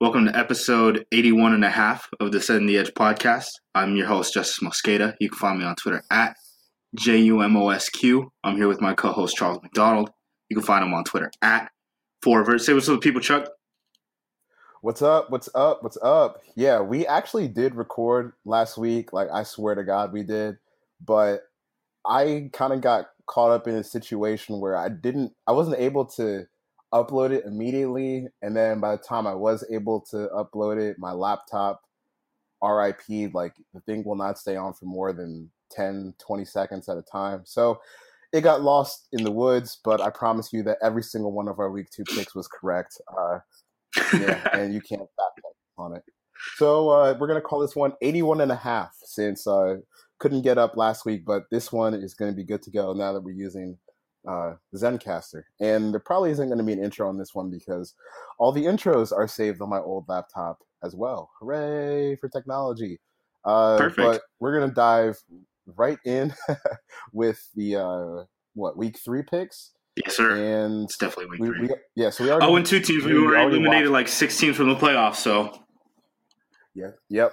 Welcome to episode 81 and a half of the Setting the Edge podcast. I'm your host, Justice Mosqueda. You can find me on Twitter at J-U-M-O-S-Q. I'm here with my co-host, Charles McDonald. You can find him on Twitter at Forvert. Say what's up people, Chuck. What's up? What's up? What's up? Yeah, we actually did record last week. Like, I swear to God, we did. But I kind of got caught up in a situation where I didn't, I wasn't able to upload it immediately. And then by the time I was able to upload it, my laptop, RIP, like the thing will not stay on for more than 10, 20 seconds at a time. So it got lost in the woods, but I promise you that every single one of our week two picks was correct. Uh, yeah, and you can't fact on it. So uh, we're going to call this one 81 and a half since uh, couldn't get up last week, but this one is going to be good to go now that we're using uh, Zencastr. And there probably isn't going to be an intro on this one because all the intros are saved on my old laptop as well. Hooray for technology! Uh, Perfect. But we're going to dive right in with the uh, what week three picks. Yes, sir. And it's definitely week we, three. We, yeah, so we already. Oh, and two teams. We, we were eliminated watched. like six teams from the playoffs. So. Yeah. Yep.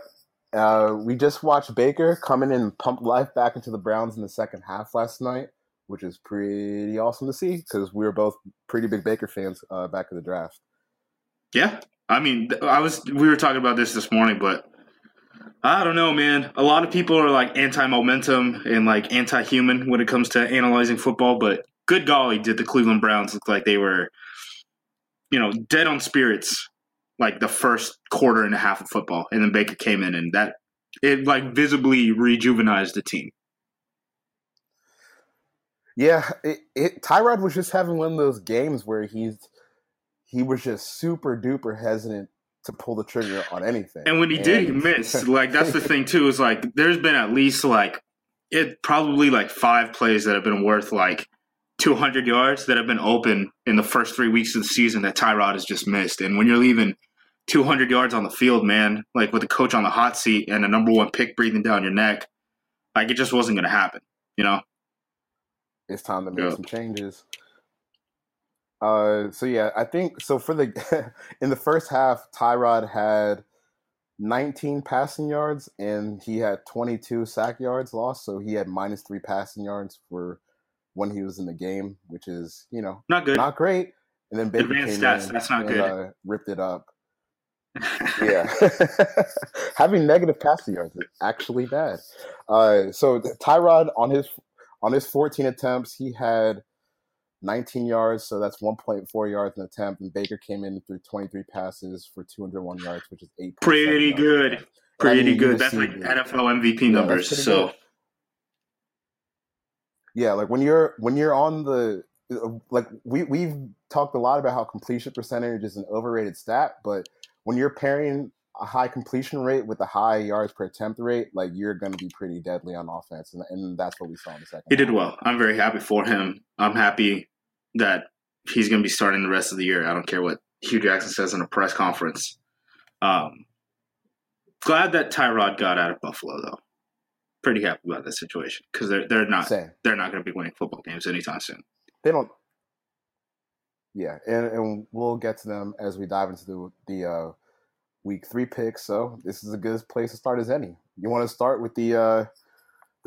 Uh, we just watched Baker coming in and pump life back into the Browns in the second half last night, which is pretty awesome to see because we were both pretty big Baker fans uh, back in the draft. Yeah, I mean, I was we were talking about this this morning, but I don't know, man. A lot of people are like anti-momentum and like anti-human when it comes to analyzing football, but good golly, did the Cleveland Browns look like they were, you know, dead on spirits like the first quarter and a half of football, and then Baker came in, and that it like visibly rejuvenized the team. Yeah, it, it Tyrod was just having one of those games where he's he was just super duper hesitant to pull the trigger on anything. And when he and, did, he missed. like that's the thing too. Is like there's been at least like it probably like five plays that have been worth like 200 yards that have been open in the first three weeks of the season that Tyrod has just missed. And when you're leaving 200 yards on the field, man, like with the coach on the hot seat and a number one pick breathing down your neck, like it just wasn't going to happen, you know? It's time to make yeah. some changes. Uh, so yeah, I think so. For the in the first half, Tyrod had 19 passing yards and he had 22 sack yards lost. So he had minus three passing yards for when he was in the game, which is you know not good, not great. And then Baker Advanced came stats, in that's not and, good. Uh, ripped it up yeah, having negative passing yards is actually bad. Uh, so Tyrod on his on his 14 attempts, he had 19 yards, so that's 1.4 yards an attempt. And Baker came in through 23 passes for 201 yards, which is eight. Pretty good, pretty I mean, good. That's like NFL MVP yeah, numbers. So. Good. Yeah, like when you're when you're on the uh, like we we've talked a lot about how completion percentage is an overrated stat, but when you're pairing a high completion rate with a high yards per attempt rate, like you're going to be pretty deadly on offense, and, and that's what we saw in the second. He did well. I'm very happy for him. I'm happy that he's going to be starting the rest of the year. I don't care what Hue Jackson says in a press conference. Um, glad that Tyrod got out of Buffalo though. Pretty happy about that situation because they're they're not Same. they're not going to be winning football games anytime soon. They don't yeah, and, and we'll get to them as we dive into the the uh, week three picks. So this is a good place to start as any. You want to start with the uh,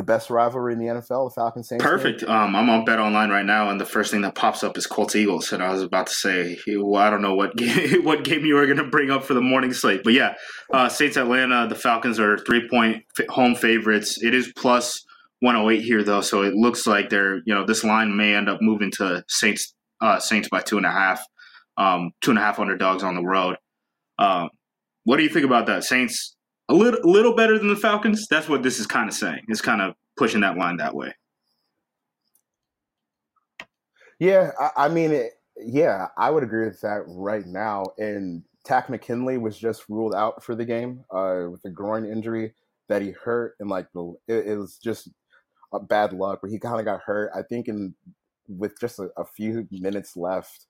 the best rivalry in the NFL, the Falcons Saints. Perfect. Um, I'm on Bet Online right now, and the first thing that pops up is Colts Eagles, and I was about to say, well, I don't know what game, what game you were going to bring up for the morning slate, but yeah, uh, Saints Atlanta. The Falcons are three point home favorites. It is plus 108 here though, so it looks like they're you know this line may end up moving to Saints uh, Saints by two and a half, um, two and a half underdogs on the road. Um, what do you think about that? Saints a little little better than the Falcons. That's what this is kind of saying. It's kind of pushing that line that way. Yeah, I, I mean, it, yeah, I would agree with that right now. And Takk McKinley was just ruled out for the game uh, with a groin injury that he hurt, and like the it, it was just bad luck where he kind of got hurt. I think in with just a, a, few minutes left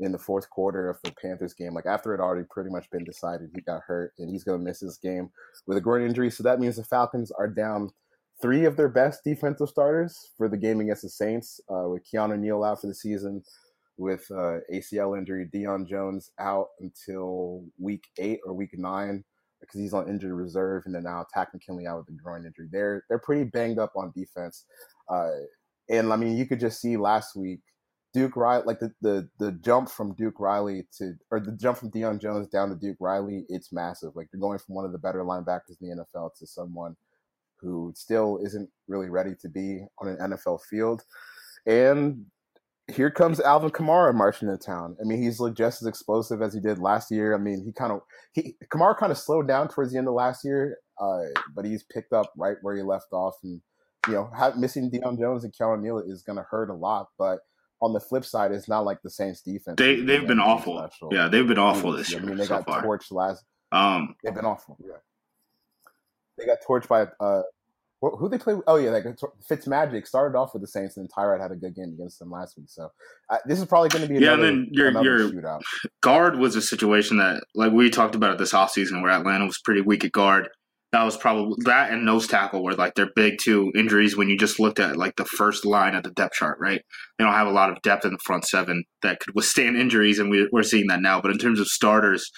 in the fourth quarter of the Panthers game, like after it already pretty much been decided, he got hurt and he's going to miss this game with a groin injury. So that means the Falcons are down three of their best defensive starters for the game against the Saints, uh, with Keanu Neal out for the season, with uh, ACL injury. Deion Jones out until week eight or week nine because he's on injured reserve, and then now Takk McKinley out with a groin injury. They're they're pretty banged up on defense, uh, and I mean you could just see last week Duke Riley, like the, the the jump from Duke Riley to or the jump from Deion Jones down to Duke Riley, it's massive. Like you're going from one of the better linebackers in the NFL to someone who still isn't really ready to be on an NFL field. And here comes Alvin Kamara marching into town. I mean, he's like just as explosive as he did last year. I mean, he kind of he Kamara kind of slowed down towards the end of last year, uh, but he's picked up right where he left off. And you know, have, missing Deion Jones and Kellen Neal is going to hurt a lot. But on the flip side, it's not like the Saints defense. They they've been awful. Special. Yeah, they've been awful this year. I mean, they so got far. torched last. Um, they've been awful. Yeah, they got torched by uh, who they play? Oh yeah, like Fitzmagic started off with the Saints, and then Tyrod had a good game against them last week. So uh, this is probably going to be yeah. Another, and then your your shootout. guard was a situation that, like we talked about it this offseason, where Atlanta was pretty weak at guard. That was probably that and nose tackle were like their big two injuries when you just looked at like the first line of the depth chart, right? They don't have a lot of depth in the front seven that could withstand injuries, and we, we're seeing that now. But in terms of starters,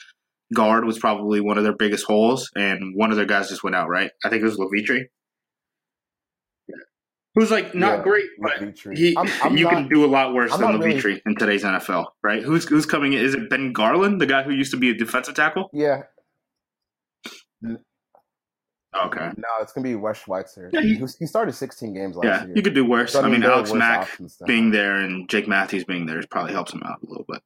guard was probably one of their biggest holes, and one of their guys just went out, right? I think it was Levitre who's like not Yeah, great, but he I'm- I'm you can do a lot worse I'm than not really- in today's NFL, right? Who's who's coming in? Is it Ben Garland, the guy who used to be a defensive tackle? Yeah, Okay, no, it's gonna be Wes Schweitzer. Yeah, he- he, started 16 games last yeah, year. you could do worse. So, I mean, there are Alex Mack being there and Jake Matthews being there probably helps him out a little bit.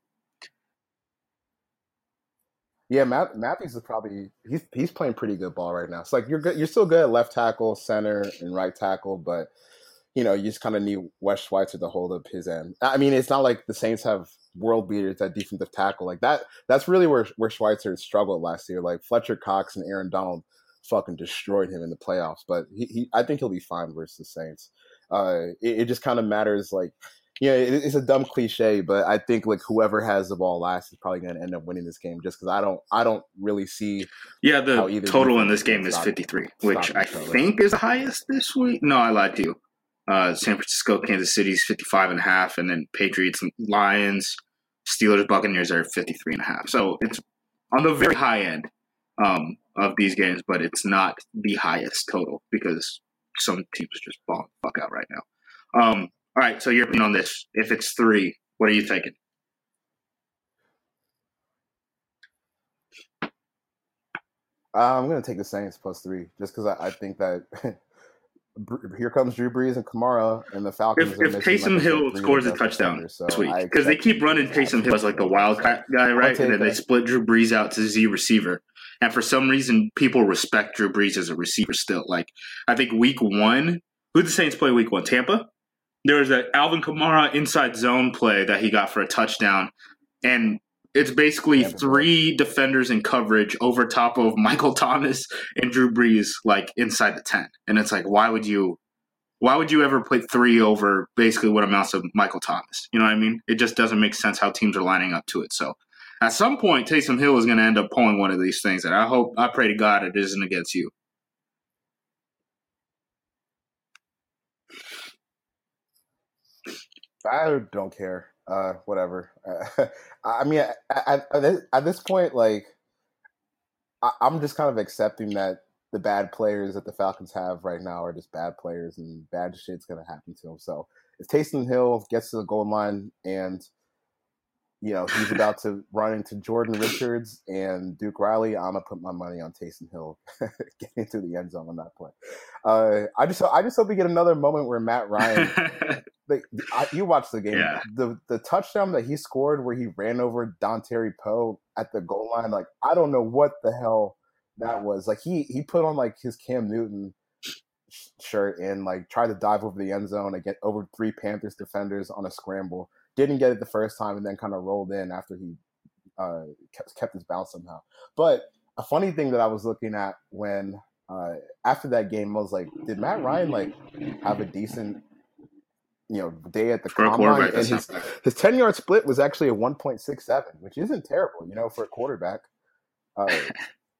Yeah, Matt, Matthews is probably he's he's playing pretty good ball right now. It's like you're good, you're still good at left tackle, center, and right tackle, but you know you just kind of need Wes Schweitzer to hold up his end. I mean, it's not like the Saints have world beaters at defensive tackle like that. That's really where where Schweitzer struggled last year. Like Fletcher Cox and Aaron Donald fucking destroyed him in the playoffs, but he, he I think he'll be fine versus the Saints. Uh, it, it just kind of matters like yeah, it, it's a dumb cliche, but I think like whoever has the ball last is probably going to end up winning this game. Just because I don't, I don't really see. Yeah, the total in this game is 53, which I think is the highest this week. No, I lied to you. Uh, San Francisco, Kansas City's 55 and a half, and then Patriots, Lions, Steelers, Buccaneers are 53 and a half. So it's on the very high end um, of these games, but it's not the highest total because some teams just balling the fuck out right now. Um, all right, so your opinion on this. If it's three, what are you thinking? Uh, I'm going to take the Saints plus three, just because I, I think that here comes Drew Brees and Kamara, and the Falcons. If, if Taysom like Hill scores a touchdown so this week, because they keep running Taysom Hill as like the wildcat guy, right? And then they split Drew Brees out to Z receiver. And for some reason, people respect Drew Brees as a receiver still. Like, I think week one, who the Saints play week one? Tampa? There was that Alvin Kamara inside zone play that he got for a touchdown. And it's basically three defenders in coverage over top of Michael Thomas and Drew Brees, like inside the 10. And it's like, why would you why would you ever play three over basically what amounts to Michael Thomas? You know what I mean? It just doesn't make sense how teams are lining up to it. So at some point, Taysom Hill is going to end up pulling one of these things, and I hope, I pray to God, it isn't against you. I don't care. Uh, whatever. Uh, I mean, at, at, this- point, like, I, I'm just kind of accepting that the bad players that the Falcons have right now are just bad players, and bad shit's gonna happen to them. So if Taysom Hill gets to the goal line and you know he's about to run into Jordan Richards and Duke Riley, I'm gonna put my money on Taysom Hill getting into the end zone on that play. Uh, I just I just hope we get another moment where Matt Ryan like I, you watched the game. Yeah. The the touchdown that he scored where he ran over Dontari Poe at the goal line, like I don't know what the hell that was. Like he he put on like his Cam Newton shirt and like tried to dive over the end zone and get over three Panthers defenders on a scramble. Didn't get it the first time and then kind of rolled in after he uh, kept, kept his bounce somehow. But a funny thing that I was looking at when uh, after that game I was like, did Matt Ryan like have a decent you know day at the For combine? And his his ten yard split was actually a one point six seven, which isn't terrible, you know, for a quarterback. Uh,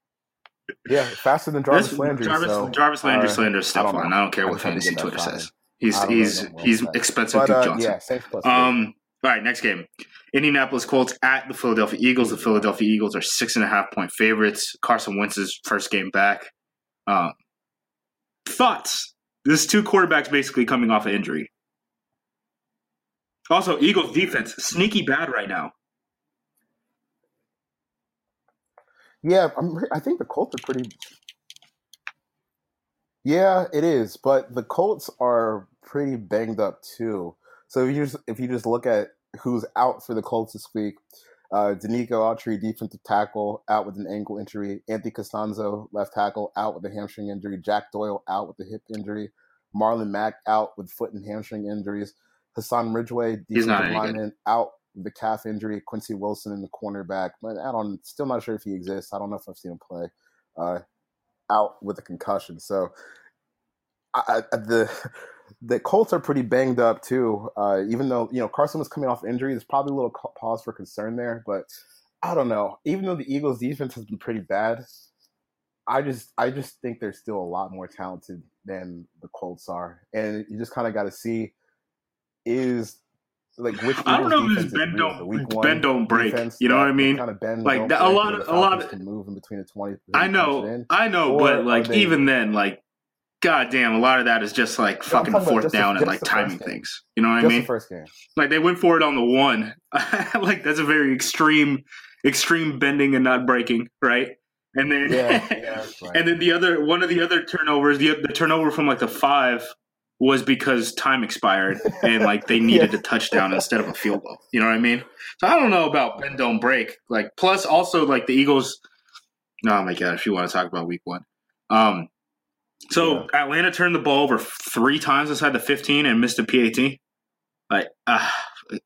yeah, faster than Jarvis This- Landry. Jarvis, so, Jarvis Landry uh, slander is I don't I don't care what just had to fantasy Twitter says. He's he's he's expensive But Duke uh, Johnson. yeah, Saints plus three. Um, All right, next game. Indianapolis Colts at the Philadelphia Eagles. The Philadelphia Eagles are six and a half point favorites. Carson Wentz's first game back. Um, thoughts? This is two quarterbacks basically coming off an injury. Also, Eagles defense sneaky bad right now. Yeah, I'm, I think the Colts are pretty. Yeah, it is, but the Colts are pretty banged up too. So if you just if you just look at who's out for the Colts this week, uh, Denico Autry, defensive tackle, out with an ankle injury. Anthony Castonzo, left tackle, out with a hamstring injury. Jack Doyle, out with a hip injury. Marlon Mack, out with foot and hamstring injuries. Hassan Ridgeway, defensive lineman, out with the calf injury. Quincy Wilson in the cornerback, but I don't. Still not sure if he exists. I don't know if I've seen him play. Uh, out with a concussion. So I, I, the the Colts are pretty banged up too. Uh, even though you know Carson was coming off injury, there's probably a little pause for concern there. But I don't know. Even though the Eagles' defense has been pretty bad, I just I just think they're still a lot more talented than the Colts are, and you just kind of got to see is like which I don't know if it's bend don't bend don't break. You know what I mean? Kind of bend like a lot of a lot of move in between the twenty. I know, I know, but like even then, like God damn, a lot of that is just like fucking fourth down and like timing things. You know what just I mean? first game. Like they went for it on the one. like that's a very extreme, extreme bending and not breaking, right? And then, yeah, yeah, right. and then the other one of the other turnovers, the the turnover from like the five was because time expired and like they needed yeah. a touchdown instead of a field goal. You know what I mean? So I don't know about bend don't break. Like plus also like the Eagles. Oh my god! If you want to talk about Week One, um, so yeah. Atlanta turned the ball over three times inside the 15 and missed a PAT. Like uh,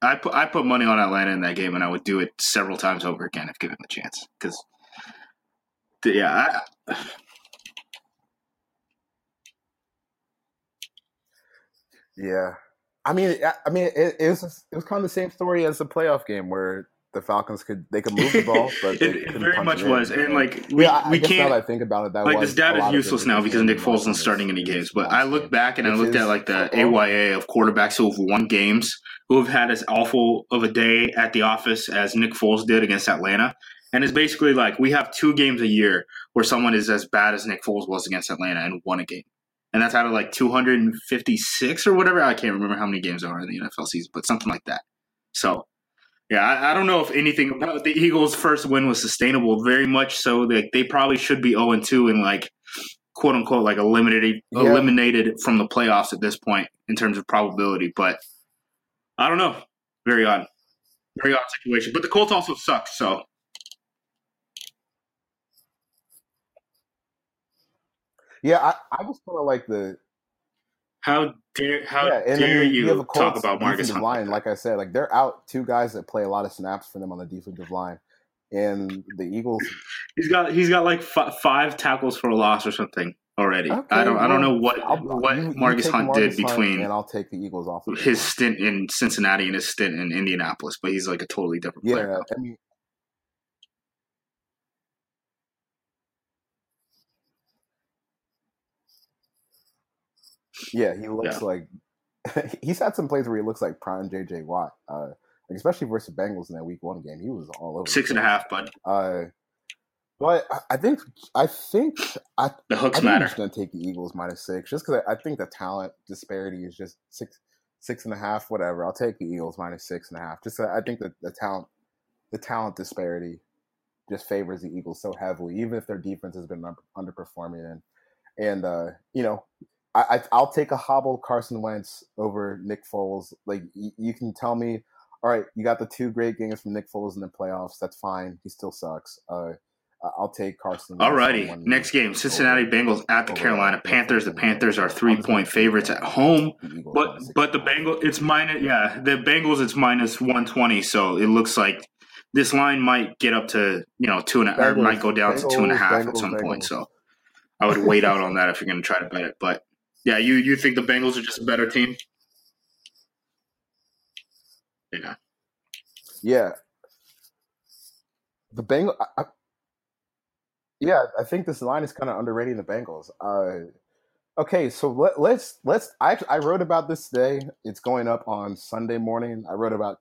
I put I put money on Atlanta in that game, and I would do it several times over again if given the chance. Because yeah, I, yeah. I mean, I mean, it, it was it was kind of the same story as the playoff game where the Falcons could they could move the ball, but it, it very much was. And like we, yeah, we can't. I think about it, that way. like this data is useless now because Nick Foles isn't starting any games. But I look back and I looked at like the AYA of quarterbacks who have won games, who have had as awful of a day at the office as Nick Foles did against Atlanta. And it's basically like we have two games a year where someone is as bad as Nick Foles was against Atlanta and won a game. And that's out of like 256 or whatever. I can't remember how many games there are in the NFL season, but something like that. So yeah, I, I, don't know if anything about the Eagles' first win was sustainable. Very much so. They they probably should be zero oh and two and like quote unquote like eliminated yeah. eliminated from the playoffs at this point in terms of probability. But I don't know. Very odd, very odd situation. But the Colts also suck. So yeah, I, I just kind of like the how dare how yeah, dare you, you talk about Margus Hunt? Line, like I said, like they're out two guys that play a lot of snaps for them on the defensive line, and the Eagles. He's got he's got like f- five tackles for a loss or something already. Okay, I don't well, I don't know what I'll, what you, Margus you Hunt Margus did between and I'll take the Eagles off of his stint in Cincinnati and his stint in Indianapolis, but he's like a totally different player. Yeah, I mean, Yeah, he looks yeah. like he's had some plays where he looks like prime JJ Watt, uh, especially versus Bengals in that Week One game. He was all over six and a half, bud. Uh, but I think I think I the hooks I matter. I'm just gonna take the Eagles minus six, just because I, I, think the talent disparity is just six six and a half, whatever. I'll take the Eagles minus six and a half. Just I think that the talent the talent disparity just favors the Eagles so heavily, even if their defense has been underperforming and and uh, you know I, will take a hobble Carson Wentz over Nick Foles. Like y- you can tell me, all right, you got the two great games from Nick Foles in the playoffs. That's fine. He still sucks. Uh, I'll take Carson. All righty. next game: Cincinnati over, Bengals at the Carolina Panthers. The Panthers are three point favorites at home, but but the Bengals it's minus yeah the Bengals it's minus one twenty. So it looks like this line might get up to you know two and a, or might go down Bengals, to two and a half Bengals, at some point. So I would wait out on that if you're going to try to bet it, but yeah, you you think the Bengals are just a better team? Yeah. Yeah. The Bengals. yeah, I think this line is kind of underrating the Bengals. Uh, okay, so let, us let's. I I wrote about this today. It's going up on Sunday morning. I wrote about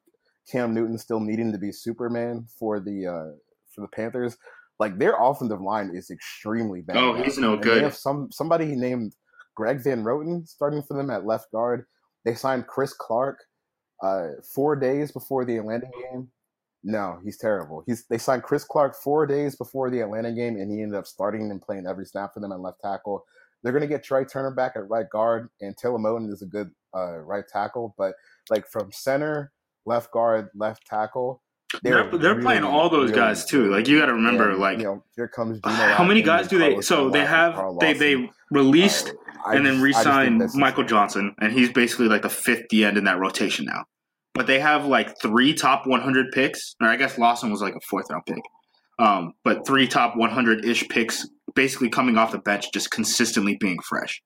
Cam Newton still needing to be Superman for the uh, for the Panthers. Like their offensive line is extremely bad. Oh, he's no good. Some somebody named Greg Van Roten starting for them at left guard. They signed Chris Clark uh, four days before the Atlanta game. No, he's terrible. He's they signed Chris Clark four days before the Atlanta game, and he ended up starting and playing every snap for them at left tackle. They're going to get Trai Turner back at right guard, and Taylor Moton is a good uh, right tackle. But like from center, left guard, left tackle, they're they're, they're really, playing all those really guys too. Like you got to remember, and, like you know, here comes Geno how many guys do they? So they have they they released uh, and then re-signed Michael Johnson, and he's basically like the fifth end in that rotation now. But they have like three top 100 picks, or I guess Lawson was like a fourth round pick. Um, but three top 100 ish picks basically coming off the bench, just consistently being fresh.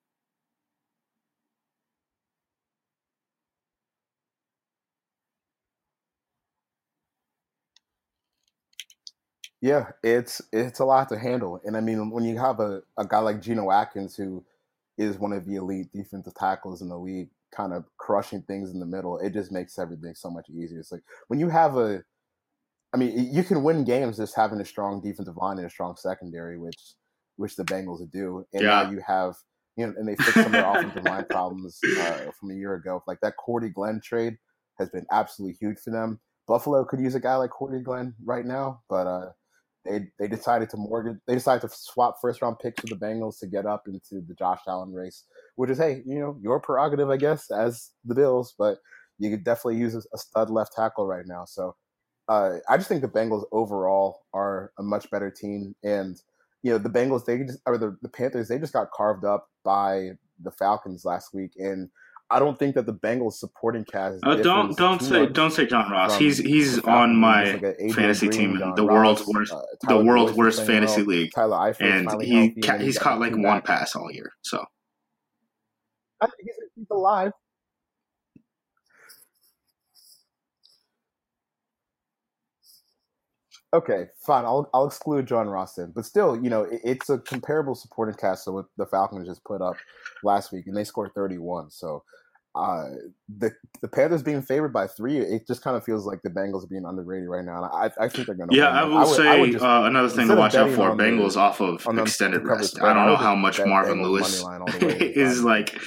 Yeah, it's it's a lot to handle, and I mean when you have a, a guy like Geno Atkins who is one of the elite defensive tackles in the league, kind of crushing things in the middle, it just makes everything so much easier. It's like when you have a, I mean, you can win games just having a strong defensive line and a strong secondary, which which the Bengals do, and yeah. now you have you know, and they fixed some of their offensive line problems uh, from a year ago. Like that Cordy Glenn trade has been absolutely huge for them. Buffalo could use a guy like Cordy Glenn right now, but uh, they they decided to mortgage. They decided to swap first round picks with the Bengals to get up into the Josh Allen race, which is hey, you know, your prerogative, I guess, as the Bills. But you could definitely use a stud left tackle right now. So uh, I just think the Bengals overall are a much better team, and you know the Bengals they just or the, the Panthers they just got carved up by the Falcons last week, and I don't think that the Bengals supporting cast. Uh, don't don't say don't say John Ross. He's he's on my like fantasy team in the world's worst uh, the world's worst fantasy well. league. Tyler Eifert and he ca- he's caught like one back. pass all year. So I think he's, he's alive. Okay, fine. I'll I'll exclude John Roston, but still, you know, it, it's a comparable supporting cast to what the Falcons just put up last week, and they scored thirty one. So uh, the the Panthers being favored by three, it just kind of feels like the Bengals are being underrated right now. And I, I think they're going to. Yeah, I will I would, say I would just, uh, another thing to watch out for: Bengals the, off of extended rest. Spread, I don't know how much Marvin Lewis is like.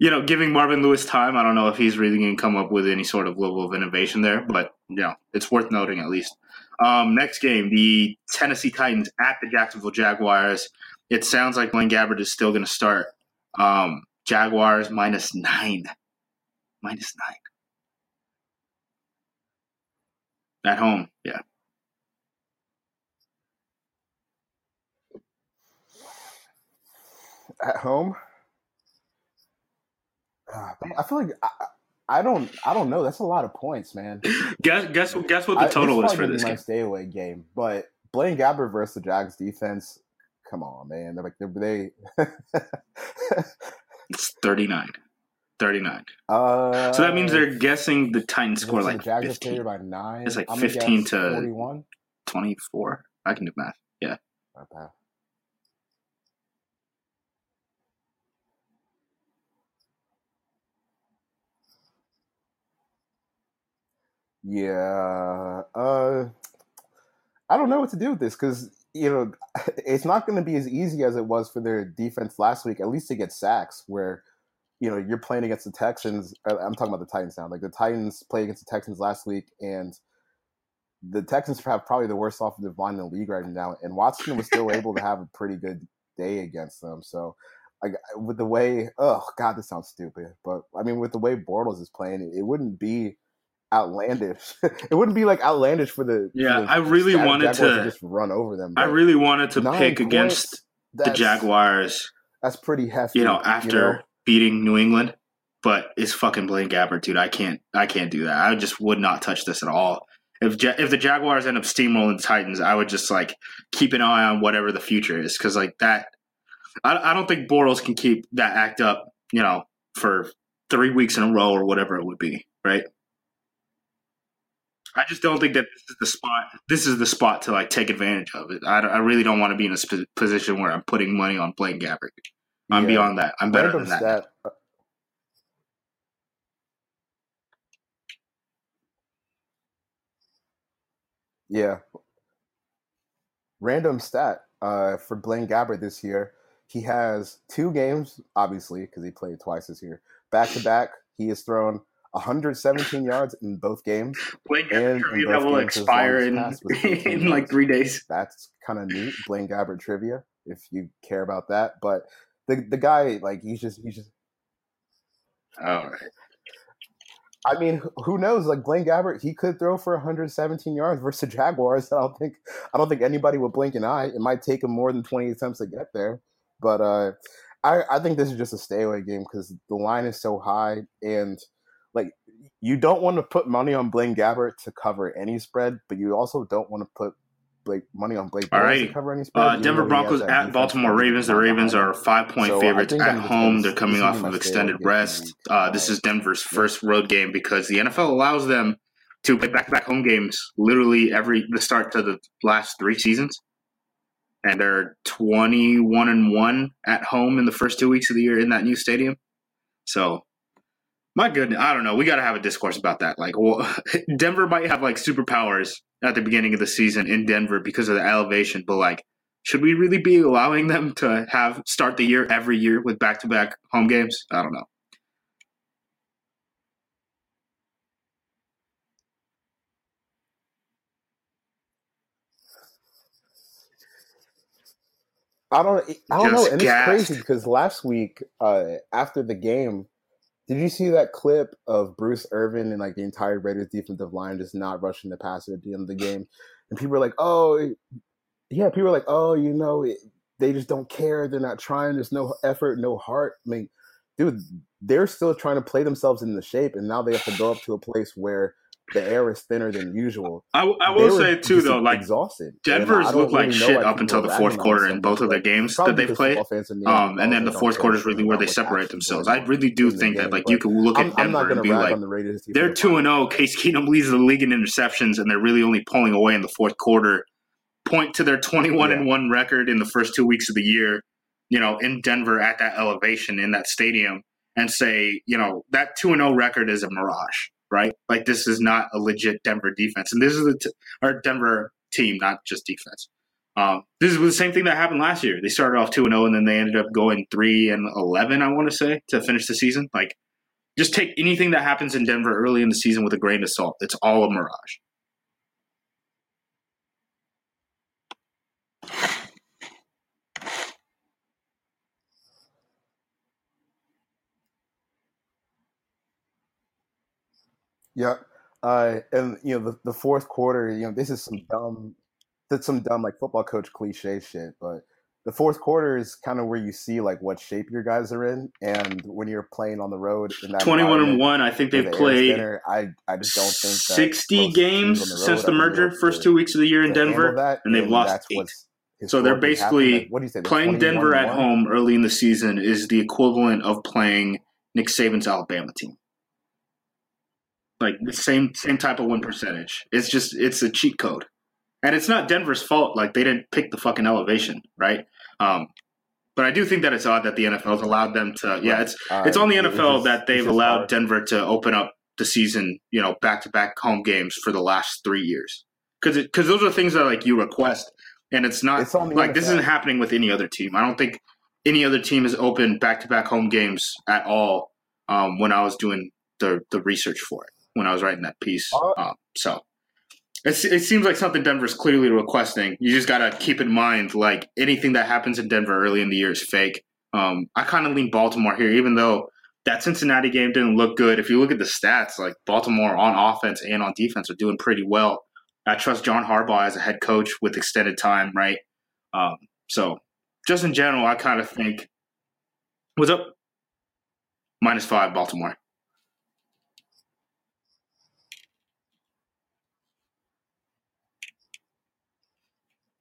You know, giving Marvin Lewis time, I don't know if he's really going to come up with any sort of level of innovation there, but you know, it's worth noting at least. Um, next game, the Tennessee Titans at the Jacksonville Jaguars. It sounds like Blaine Gabbert is still going to start. Um, Jaguars minus nine. Minus nine. At home, yeah. At home? Uh, I feel like I, I, don't. I don't know. That's a lot of points, man. guess guess guess what the total I, is for this game? Stay away game, but Blaine Gabbert versus the Jags defense. Come on, man. They're like they're, they It's 39. 39. Uh, so that means they're guessing the Titans score like Jags 15. by nine. It's like I'm 15 to 41? 24. I can do math. Yeah. Okay. Yeah. Uh, I don't know what to do with this because you know, it's not going to be as easy as it was for their defense last week, at least to get sacks, where, you know, you're playing against the Texans. Uh, I'm talking about the Titans now. Like the Titans played against the Texans last week, and the Texans have probably the worst offensive line in the league right now. And Watson was still able to have a pretty good day against them. So, like, with the way, oh, God, this sounds stupid. But, I mean, with the way Bortles is playing, it wouldn't be outlandish. it wouldn't be like outlandish for the yeah. the I really wanted to, to, just run over them. I really wanted to pick against the Jaguars. That's pretty hefty. You know, after you know? beating New England, but it's fucking Blaine Gabbert, dude. I can't. I can't do that. I just would not touch this at all. If if the Jaguars end up steamrolling the Titans, I would just like keep an eye on whatever the future is because like that. I, I don't think Bortles can keep that act up. You know, for three weeks in a row or whatever it would be, right? I just don't think that this is the spot. This is the spot to like take advantage of it. I, I really don't want to be in a sp- position where I'm putting money on Blaine Gabbert. I'm yeah. beyond that. I'm better than that. Stat, Yeah. Random stat uh, for Blaine Gabbert this year. He has two games, obviously, because he played twice this year. Back to back, he has thrown 117 yards in both games. Blaine Gabbert trivia that will expire in, in like three days. That's kind of neat. Blaine Gabbert trivia, if you care about that. But the the guy, like, he's just he's just. All right. I mean, who knows? Like Blaine Gabbert, he could throw for 117 yards versus the Jaguars. I don't think I don't think anybody would blink an eye. It might take him more than 20 attempts to get there, but uh, I I think this is just a stay away game because the line is so high, and like you don't want to put money on Blaine Gabbert to cover any spread, but you also don't want to put Blake money on Blake. All right. Uh, Denver Broncos at Baltimore Ravens. The Ravens are five point so favorites at home. They're coming off of extended rest. Uh, this is Denver's first road game because the NFL allows them to play back to back home games literally every the start to the last three seasons. And they're twenty one and one at home in the first two weeks of the year in that new stadium. So my goodness, I don't know. We got to have a discourse about that. Like, well, Denver might have like superpowers at the beginning of the season in Denver because of the elevation, but like, should we really be allowing them to have start the year every year with back to back home games? I don't know. I don't. I don't Just know, and gassed. it's crazy because last week, uh, after the game, did you see that clip of Bruce Irvin and like the entire Raiders defensive line just not rushing the passer at the end of the game? And people were like, "Oh, yeah." People were like, "Oh, you know, they just don't care. They're not trying. There's no effort, no heart." I mean, dude, they're still trying to play themselves in the shape, and now they have to go up to a place where the air is thinner than usual. I, I will say too, though, like exhausted. Denver's looked like shit up until the fourth quarter in both of their games that they've played. Um, and then the fourth quarter is really where they separate themselves. I really do think that like you can look at Denver and be like, they're two and zero. Oh, Case Keenum leads the league in interceptions, and they're really only pulling away in the fourth quarter. Point to their twenty one and one record in the first two weeks of the year. You know, in Denver at that elevation in that stadium, and say, you know, that two and zero oh record is a mirage right? Like this is not a legit Denver defense, and this is the t- our Denver team, not just defense. Um, this is the same thing that happened last year. They started off two and zero, oh, and then they ended up going three and eleven. I want to say to finish the season. Like, just take anything that happens in Denver early in the season with a grain of salt. It's all a mirage. Yeah. Uh, and you know the, the fourth quarter, you know this is some dumb, that's some dumb like football coach cliche shit. But the fourth quarter is kind of where you see like what shape your guys are in, and when you're playing on the road twenty-one and one, I think they've the played. I I just don't think sixty games the since the merger, first two weeks of the year in Denver, that, and they've lost eight. So they're basically like, what do you say, playing Denver at home early in the season is the equivalent of playing Nick Saban's Alabama team like the same same type of win percentage. It's just it's a cheat code, and it's not Denver's fault. Like they didn't pick the fucking elevation, right? Um, but I do think that it's odd that the NFL's allowed them to. Yeah, it's uh, it's on the NFL just, that they've allowed hard. Denver to open up the season, you know, back to back home games for the last three years. Because because those are things that like you request, and it's not it's like NFL. this isn't happening with any other team. I don't think any other team has opened back to back home games at all. Um, when I was doing the the research for it when I was writing that piece. Um, so it, it seems like something Denver's clearly requesting. You just got to keep in mind, like anything that happens in Denver early in the year is fake. Um, I kind of lean Baltimore here, even though that Cincinnati game didn't look good. If you look at the stats, like Baltimore on offense and on defense are doing pretty well. I trust John Harbaugh as a head coach with extended time, right? Um, so just in general, I kind of think, what's up? Minus five, Baltimore.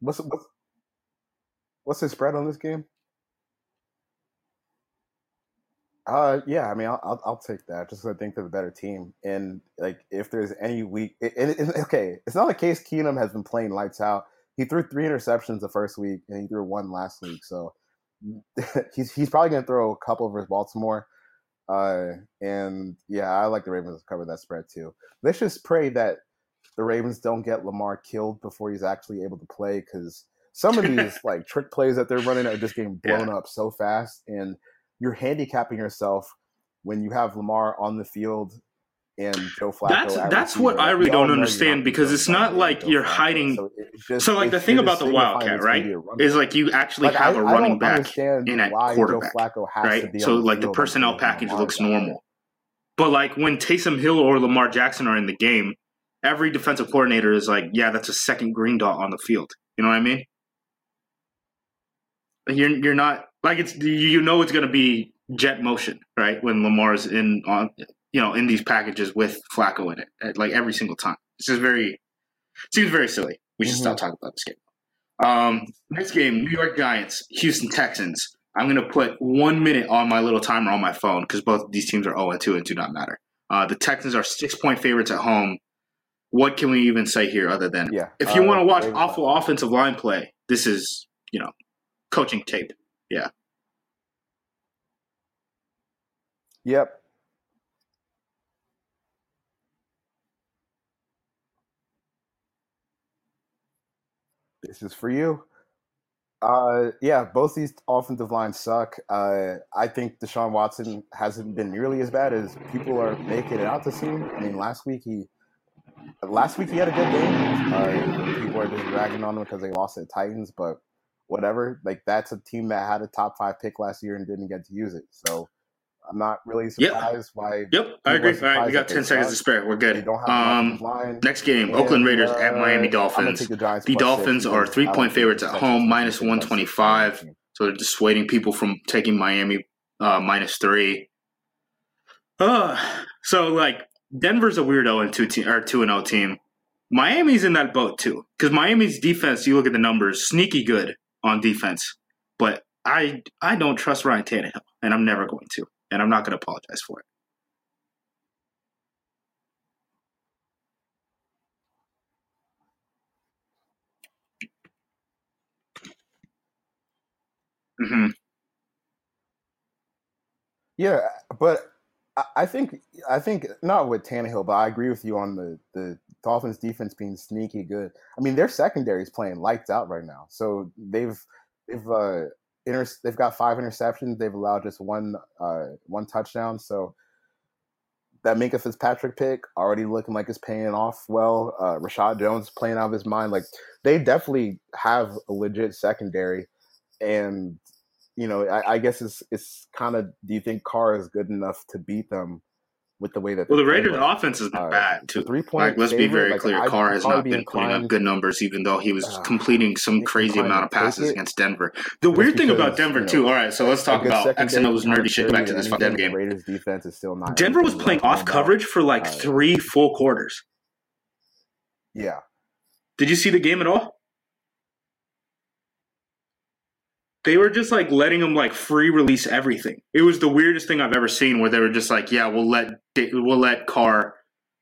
What's what's what's the spread on this game? Uh, yeah, I mean, I'll I'll, I'll take that just I think they're the better team. And like, if there's any week, it, it, it, okay, it's not like Case Keenum has been playing lights out. He threw three interceptions the first week, and he threw one last week. So he's he's probably to throw a couple versus Baltimore. Uh, and yeah, I like the Ravens to cover that spread too. Let's just pray that the Ravens don't get Lamar killed before he's actually able to play because some of these like trick plays that they're running are just getting blown yeah. up so fast, and you're handicapping yourself when you have Lamar on the field and Joe Flacco. That's that's what I really don't understand because it's not like you're hiding. So, just, so like the thing about the Wildcat, right, is like you actually like, have I, a running back in at quarterback, right? So like the personnel package looks normal, but like when Taysom Hill or Lamar Jackson are in the game, every defensive coordinator is like, yeah, that's a second green dot on the field. You know what I mean? You're you're not like it's you know it's going to be jet motion, right? When Lamar's in on you know, in these packages with Flacco in it, like every single time. This is very seems very silly. We should mm-hmm. stop talking about this game. Um, next game, New York Giants, Houston Texans. I'm going to put one minute on my little timer on my phone because both these teams are 0 and 2 and do not matter. Uh, the Texans are six point favorites at home. What can we even say here other than yeah, if you uh, want to watch awful that. offensive line play, this is, you know, coaching tape. Yeah. Yep. This is for you. Uh, yeah, both these offensive lines suck. Uh, I think Deshaun Watson hasn't been nearly as bad as people are making it out to seem. I mean, last week he, last week he had a good game. Uh, people are just ragging on him because they lost to the Titans, but whatever. Like that's a team that had a top five pick last year and didn't get to use it. So I'm not really surprised yep. why. Yep, I agree. All right, we got ten seconds to spare. We're good. Um, next game, and, Oakland Raiders uh, at Miami Dolphins. The, the Dolphins are three point favorites at home, minus one twenty five. So they're dissuading people from taking Miami uh, minus three. Uh, so like Denver's a weirdo and two team or two and zero oh team. Miami's in that boat too because Miami's defense. You look at the numbers, sneaky good on defense, but I I don't trust Ryan Tannehill, and I'm never going to and I'm not going to apologize for it. Mm-hmm. Yeah, but I think I think not with Tannehill, but I agree with you on the the Dolphins defense being sneaky good. I mean, their secondary is playing lights out right now, so they've they've uh, inter- they've got five interceptions. They've allowed just one uh, one touchdown. So that Minkah Fitzpatrick pick already looking like it's paying off well. Uh, Reshad Jones playing out of his mind. Like they definitely have a legit secondary, and you know I, I guess it's it's kind of. Do you think Carr is good enough to beat them? with the way that well, the Raiders' offense is uh, bad too. Three point. Like, let's favorite, be very like, clear. Carr has not been putting up good numbers, even though he was uh, completing some crazy amount of passes against Denver. The weird thing about Denver you know, too. All right, so let's talk about X and O's nerdy shit. Back to this Denver game. Raiders defense is still not. Denver was playing off coverage for like three full quarters. Yeah. Did you see the game at all? They were just like letting them like free release everything. It was the weirdest thing I've ever seen where they were just like, yeah, we'll let we'll let Carr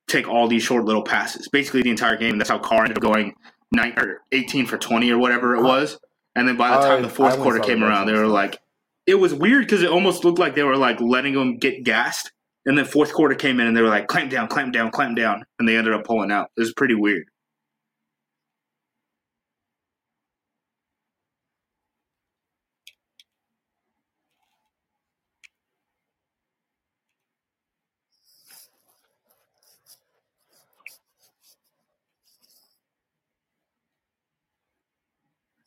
take all these short little passes, basically the entire game. That's how Carr ended up going nine or eighteen for twenty or whatever it was. And then by the time the fourth quarter came around, they were like, it was weird because it almost looked like they were like letting them get gassed. And then fourth quarter came in and they were like, clamp down, clamp down, clamp down, and they ended up pulling out. It was pretty weird.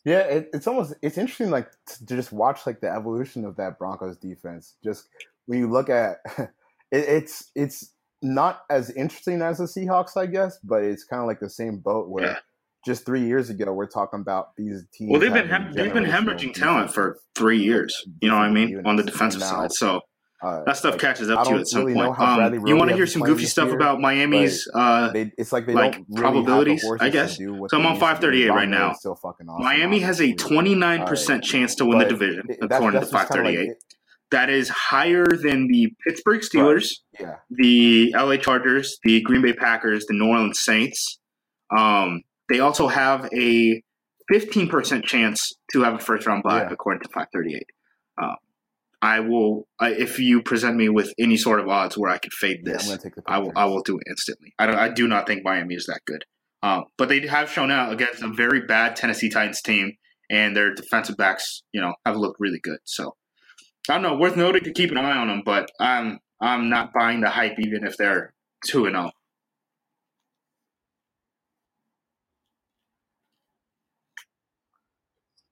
Yeah, it, it's almost it's interesting like to just watch like the evolution of that Broncos defense. Just when you look at it, it's it's not as interesting as the Seahawks, I guess, but it's kind of like the same boat where yeah. just three years ago we're talking about these teams. Well, they've been they've been hemorrhaging talent for three years. You know what I mean on the defensive now, side. So uh, that stuff like, catches up to you at some really point. Um, you want to hear some goofy stuff year, about Miami's? Uh, they, it's like they like really probabilities, I guess. So I'm on 538 right now. Still fucking awesome, Miami has a 29 percent chance to win the division, according to 538. Like that is higher than the Pittsburgh Steelers, right. yeah. the LA Chargers, the Green Bay Packers, the New Orleans Saints. Um, they also have a 15% chance to have a first round bye, yeah. according to 538. Um, I will uh, if you present me with any sort of odds where I could fade this. Yeah, I will. I will do it instantly. I don't. I do not think Miami is that good. Um, but they have shown out against a very bad Tennessee Titans team, and their defensive backs, you know, have looked really good. So I don't know, worth noting to keep an eye on them, but I'm I'm not buying the hype even if they're two and zero. Oh.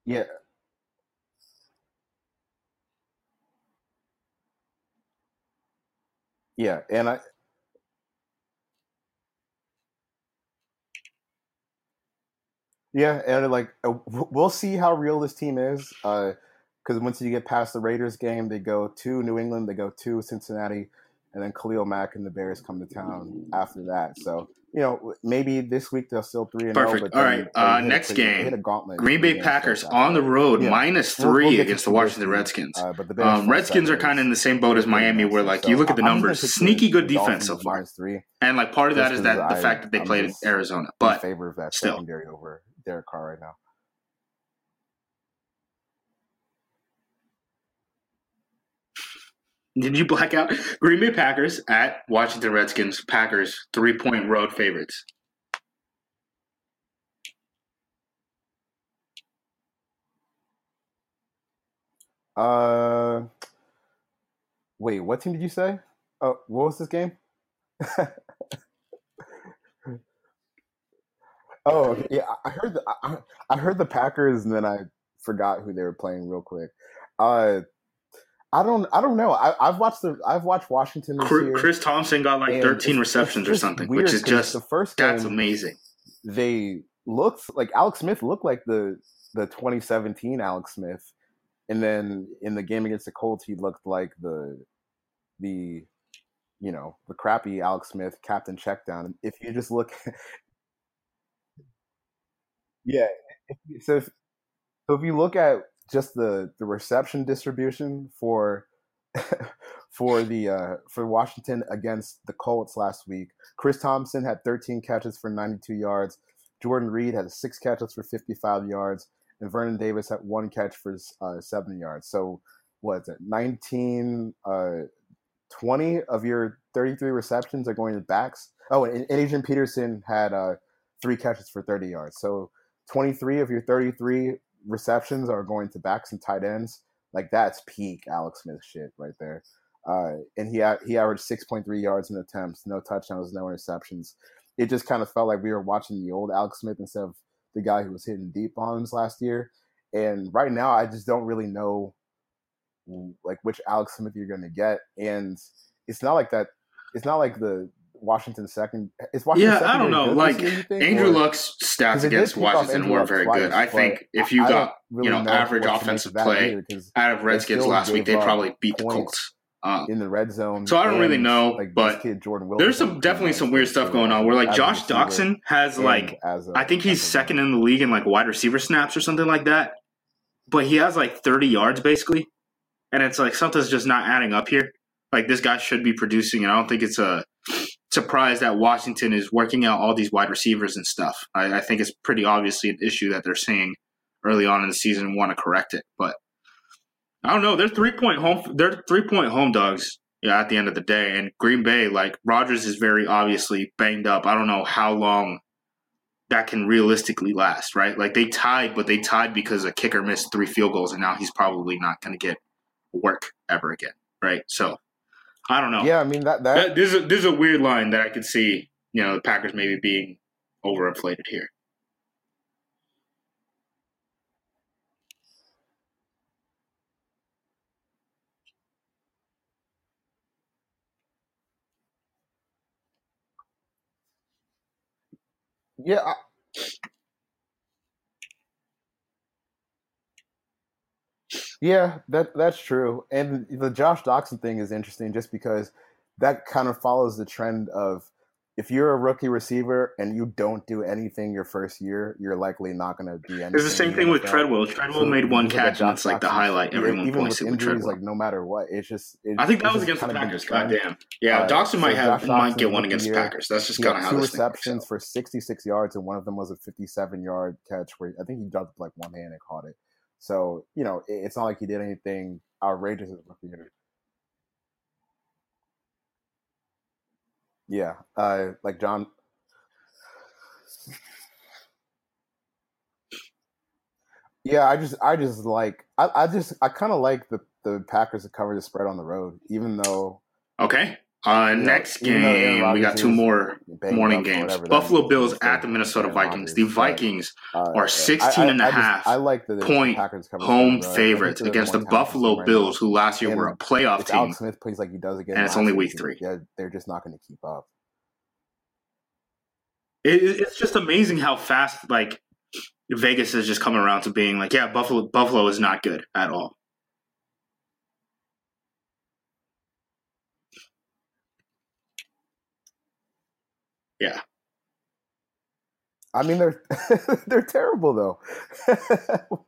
Yeah. Yeah, and I yeah, and like uh, we'll see how real this team is. Uh, because once you get past the Raiders game, they go to New England, they go to Cincinnati, and then Khalil Mack and the Bears come to town after that. So you know, maybe this week they'll still three and oh, Perfect. All right. Uh, next a, game, hit a gauntlet. Green Bay Packers on the road, yeah. minus 3 we'll, we'll against the Washington Redskins. Uh, but the um, Redskins are kind of in the same boat as Miami, where like so you look at the numbers, sneaky good defense so far. Three, and like part of that is that the I, fact that they I'm played in Arizona, but in favor of that still. secondary over Derek Carr right now. Did you black out? Green Bay Packers at Washington Redskins. Packers three point road favorites. Uh, wait, what team did you say? Oh, what was this game? oh, yeah, I heard the I, I heard the Packers, and then I forgot who they were playing real quick. Uh, I don't. I don't know. I, have watched the. I've watched Washington this Chris, year. Chris Thompson got like 13 receptions or something, which is just the first. Game, that's amazing. They looked like Alex Smith looked like the the 2017 Alex Smith, and then in the game against the Colts, he looked like the the you know the crappy Alex Smith captain checkdown. If you just look, yeah. So if, so if you look at just the the reception distribution for for the uh, for Washington against the Colts last week. Chris Thompson had 13 catches for 92 yards. Jordan Reed had six catches for 55 yards, and Vernon Davis had one catch for uh, seven yards. So what is it? 19, uh, 20 of your 33 receptions are going to backs. Oh, and, and Adrian Peterson had uh, three catches for 30 yards. So 23 of your 33 receptions are going to backs and tight ends. Like that's peak Alex Smith shit right there. Uh, and he he averaged 6.3 yards in attempts, no touchdowns, no interceptions. It just kind of felt like we were watching the old Alex Smith instead of the guy who was hitting deep bombs last year. And right now, I just don't really know like which Alex Smith you're going to get. And it's not like that. It's not like the Washington second. Is Washington yeah, I don't know. Like Andrew Luck's stats against Washington weren't very good. I think if you got really you know, average offensive play out of Redskins last week, they probably beat the Colts. Um, in the red zone. So I don't really know, like but kid, Jordan there's some definitely some weird stuff going on. Where like Josh Doctson has like, a, I think he's second in the league in like wide receiver snaps or something like that. But he has like 30 yards basically, and it's like something's just not adding up here. Like this guy should be producing, and I don't think it's a surprised that Washington is working out all these wide receivers and stuff. I, I think it's pretty obviously an issue that they're seeing early on in the season and want to correct it. But I don't know. They're three point home. They're three point home dogs. Yeah, at the end of the day, and Green Bay, like Rodgers, is very obviously banged up. I don't know how long that can realistically last, right? Like they tied, but they tied because a kicker missed three field goals, and now he's probably not going to get work ever again, right? So I don't know. Yeah, I mean that that, that this is a, this is a weird line that I could see. You know, the Packers maybe being overinflated here. Yeah, I, Yeah, that that's true. And the Josh Doctson thing is interesting just because that kind of follows the trend of if you're a rookie receiver and you don't do anything your first year, you're likely not going to be anything. It's the same thing with Treadwell. Treadwell so made one catch, and it's like the highlight. Everyone even points with injuries, like no matter what, it's just. It, I think that was against the Packers. God damn. Yeah, uh, Doctson might have might get one against the Packers. That's just kind of how two receptions for 66 yards, and one of them was a 57 yard catch where I think he jumped like one hand and caught it. So, you know, it's not like he did anything outrageous as rookie unit. Yeah, uh, like John. Yeah, I just, I just like, I, I just, I kind of like the the Packers to cover the spread on the road, even though. Okay. Uh, next game, we got two more morning games. Buffalo Bills at the Minnesota Vikings. The Vikings uh, are 16 I, I, and a half I, like the, point home favorites against the Buffalo right Bills, now. who last year and were a playoff team. Alex Smith plays like he does again, and it's only week three. They're, they're just not going to keep up. It, it's just amazing how fast like Vegas is just coming around to being like, yeah, Buffalo Buffalo is not good at all. Yeah. I mean they're they're terrible though.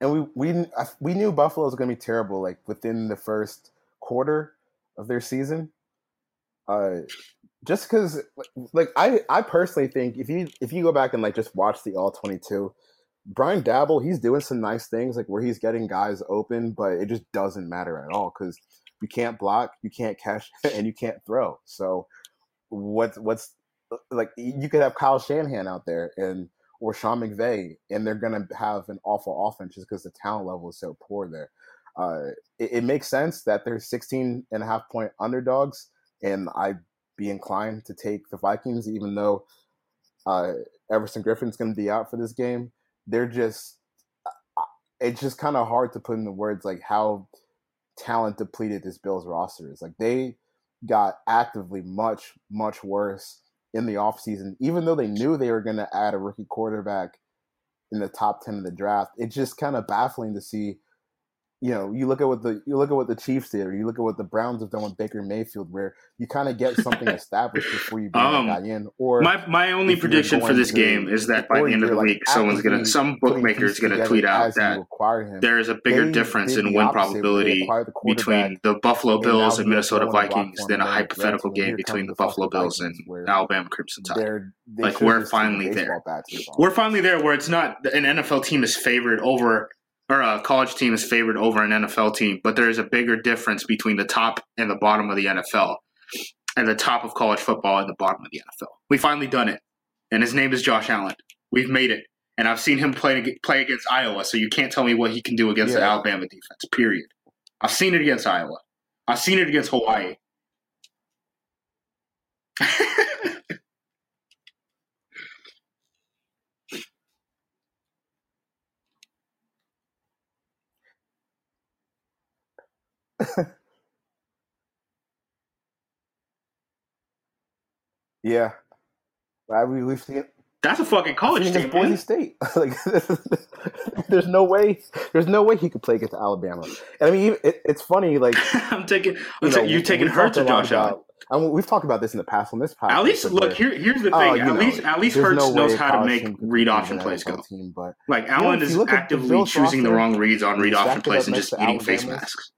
and we we we knew Buffalo was going to be terrible like within the first quarter of their season. Uh, just because, like, I I personally think if you if you go back and like just watch the all twenty two, Brian Daboll he's doing some nice things like where he's getting guys open, but it just doesn't matter at all because you can't block, you can't catch, and you can't throw. So what's what's like you could have Kyle Shanahan out there and or Sean McVay, and they're gonna have an awful offense just because the talent level is so poor there. Uh, it, it, makes sense that they're 16 and a half point underdogs, and I'd be inclined to take the Vikings, even though uh, Everson Griffen's going to be out for this game. They're just, uh, it's just kind of hard to put in the words like how talent depleted this Bills roster is. Like they got actively much, much worse in the offseason, even though they knew they were going to add a rookie quarterback in the top 10 of the draft. It's just kind of baffling to see you know, you look at what the you look at what the Chiefs did, or you look at what the Browns have done with Baker Mayfield, where you kind of get something established before you bring um, that guy in. Or my my only prediction for this to, game is that by the end of the like week, someone's gonna some bookmaker is gonna tweet out that there is a bigger they, difference in win probability between the Buffalo Bills and Minnesota Vikings than a hypothetical game between the Buffalo Bills and Alabama Crimson Tide. Like we're finally there. We're finally there where it's not an NFL team is favored over or a college team is favored over an NFL team, but there is a bigger difference between the top and the bottom of the NFL, and the top of college football and the bottom of the NFL. We finally done it, and his name is Josh Allen. We've made it, and I've seen him play play against Iowa, so you can't tell me what he can do against yeah. the Alabama defense. Period. I've seen it against Iowa. I've seen it against Hawaii. yeah, I, we, we've seen. That's a fucking college team, Boise man. State. like, there's no way. There's no way he could play against Alabama. And I mean, it, it's funny. Like I'm taking. You know, you're taking Hurts or Josh Allen. And we've talked about this in the past on this podcast. At least, look here. Here's the oh, thing. At know, least, at least Hurts no knows how to make read option plays go. Team, but like Allen know, is actively choosing the wrong reads on read option plays and just eating face masks.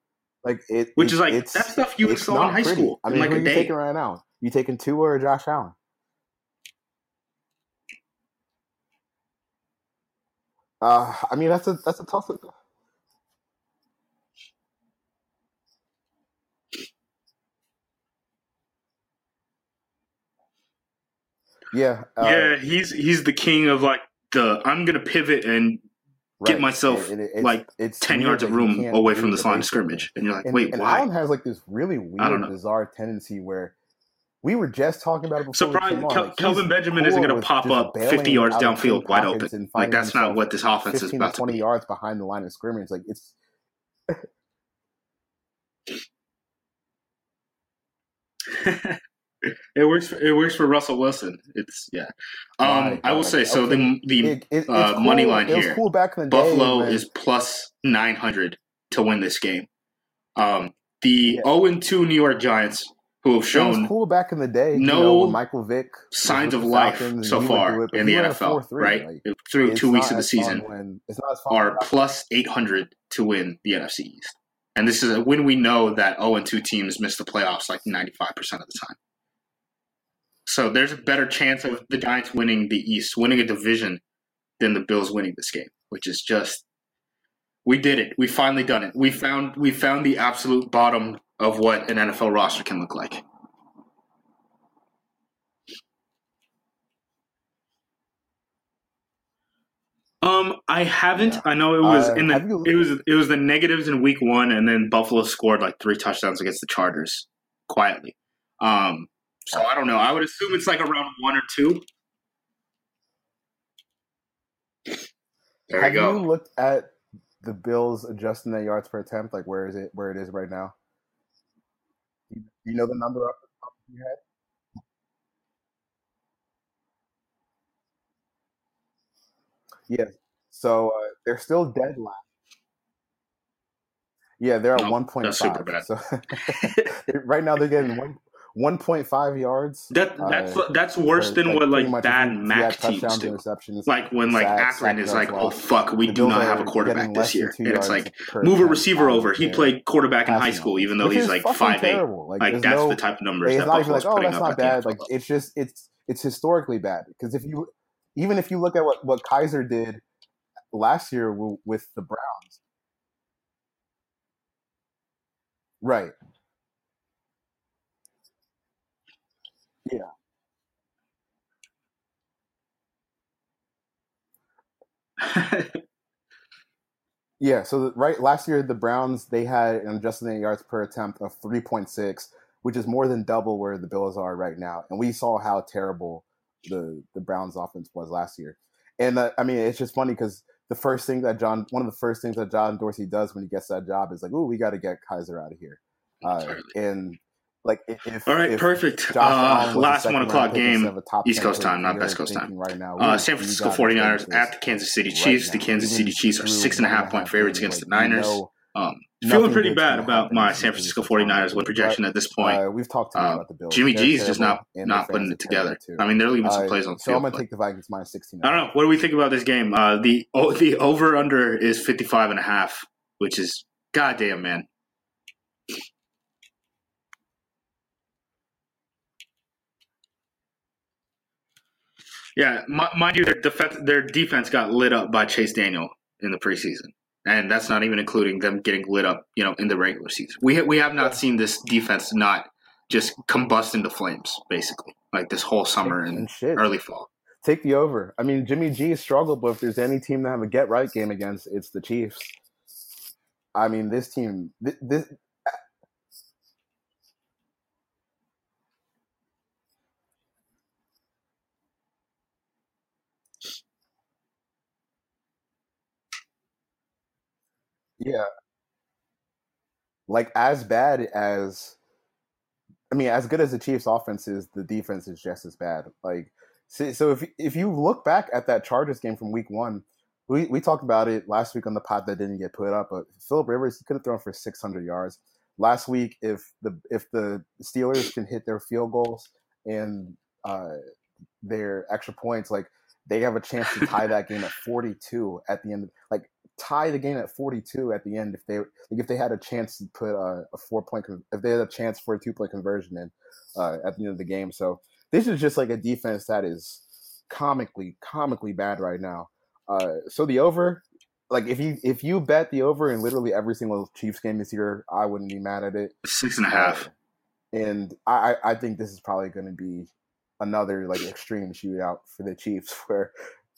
Like it, which is like that stuff you saw in high pretty. school. I mean, like who are you day. taking right now? You taking Tua or a Josh Allen? Uh, I mean that's a that's a tough. Yeah, uh, yeah, he's he's the king of like the I'm gonna pivot and get myself it, it, it's, like it's 10 yards of room away from the line of scrimmage. And you're like, and, wait, and why? Allen has like this really weird, bizarre tendency where we were just talking about it before. So Brian, Kel- like, Kelvin Benjamin isn't going to pop up 50 yards downfield wide open. Like that's not what this offense is about. 20 yards behind the line of scrimmage. Like it's. it works. For, it works for Russell Wilson. It's yeah. Um, I will say so. Okay. The the it, it, uh, cool. money line here. Cool back in the Buffalo when... is plus nine hundred to win this game. Um, the zero yeah. Oh two New York Giants, who have shown cool back in the day, no you know, Michael Vick signs of life so far in the NFL. Right like, through two weeks of the season, when, are plus eight hundred to win the NFC East. And this is when we know that 0 and 2 teams miss the playoffs like 95% of the time. So there's a better chance of the Giants winning the East, winning a division, than the Bills winning this game, which is just we did it. We finally done it. We found we found the absolute bottom of what an NFL roster can look like. Um, I haven't. Yeah. I know it was uh, in the you... it was it was the negatives in week one, and then Buffalo scored like three touchdowns against the Chargers quietly. Um, so I don't know. I would assume it's like around one or two. There Have you, go. you looked at the Bills adjusting their yards per attempt? Like where is it? Where it is right now? You, you know the number off the top of your head? Yeah. So uh, they're still dead last. Yeah, they're at one point five. So right now they're getting one 1.5 yards. That that's uh, that's worse than like, what like bad Mac teams do. Like when like sacks, Akron is like, well. oh fuck, we do not have a quarterback this year, and it's like move a receiver over. He played quarterback in high school, even though he's like five terrible. eight. Like, like that's no, the type of numbers that Buffalo's like, oh, that's not bad. Like it's just it's it's historically bad because if you even if you look at what what Kizer did last year with the Browns, right? Yeah. Yeah, so the, right last year the Browns they had an adjusted yards per attempt of 3.6, which is more than double where the Bills are right now. And we saw how terrible the the Browns offense was last year. And uh, I mean, it's just funny because the first thing that John, one of the first things that John Dorsey does when he gets that job is like, "Oh, we got to get Kizer out of here." Uh, and like if, all right, if perfect. Uh, last one o'clock game, East Coast time, not West Coast time. Right now, uh, San Francisco 49ers at the Kansas City Chiefs. The Kansas City Chiefs are six and a half point favorites against the Niners. Um, feeling pretty bad about my San Francisco 49ers win projection at this point. Uh, we've talked um, about the Bills. Jimmy G is just not not putting it together. I mean, they're leaving some plays on the so field. I'm gonna take the Vikings minus 16. I don't know. What do we think about this game? Uh, the oh, the over under is 55 and a half, which is goddamn man. Yeah, mind you, their defense, their defense got lit up by Chase Daniel in the preseason, and that's not even including them getting lit up, you know, in the regular season. We ha- we have not seen this defense not just combust into flames, basically, like this whole summer and, and early fall. Take the over. I mean, Jimmy G struggled, but if there's any team that have a get right game against, it's the Chiefs. I mean, this team, this, Yeah. Like as bad as I mean, as good as the Chiefs offense is, the defense is just as bad. Like so, if if you look back at that Chargers game from week one, we, we talked about it last week on the pod that didn't get put up, but Philip Rivers could have thrown for six hundred yards. Last week, if the if the Steelers can hit their field goals and uh, their extra points, like they have a chance to tie that game at 42 at the end. Like tie the game at 42 at the end if they like if they had a chance to put a, a four point if they had a chance for a two point conversion in uh, at the end of the game. So this is just like a defense that is comically comically bad right now. Uh, so the over, like if you if you bet the over in literally every single Chiefs game this year, I wouldn't be mad at it. Six and a half. Uh, and I I think this is probably going to be another like extreme shootout for the Chiefs where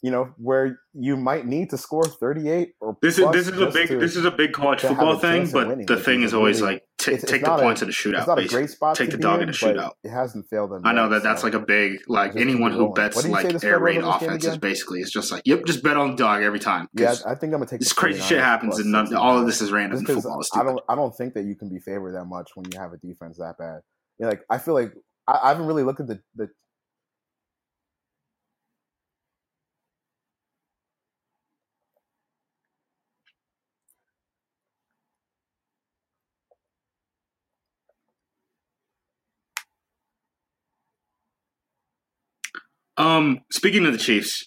you know, where you might need to score 38 or this is this is a big to, this is a big college football thing, but the thing is always really, like t- it's, take it's the points a, in a shootout. It's not a great spot. Take the dog in, in a shootout. It hasn't failed them. I know that so that's like a big like anyone who bets like air raid offenses basically is just like yep, just bet on the dog every time. Yeah, I think I'm gonna take this crazy shit happens and none, all of this is random. Football is I don't I don't think that you can be favored that much when you have a defense that bad. You know, like I feel like I, I haven't really looked at the, the Um, speaking of the Chiefs,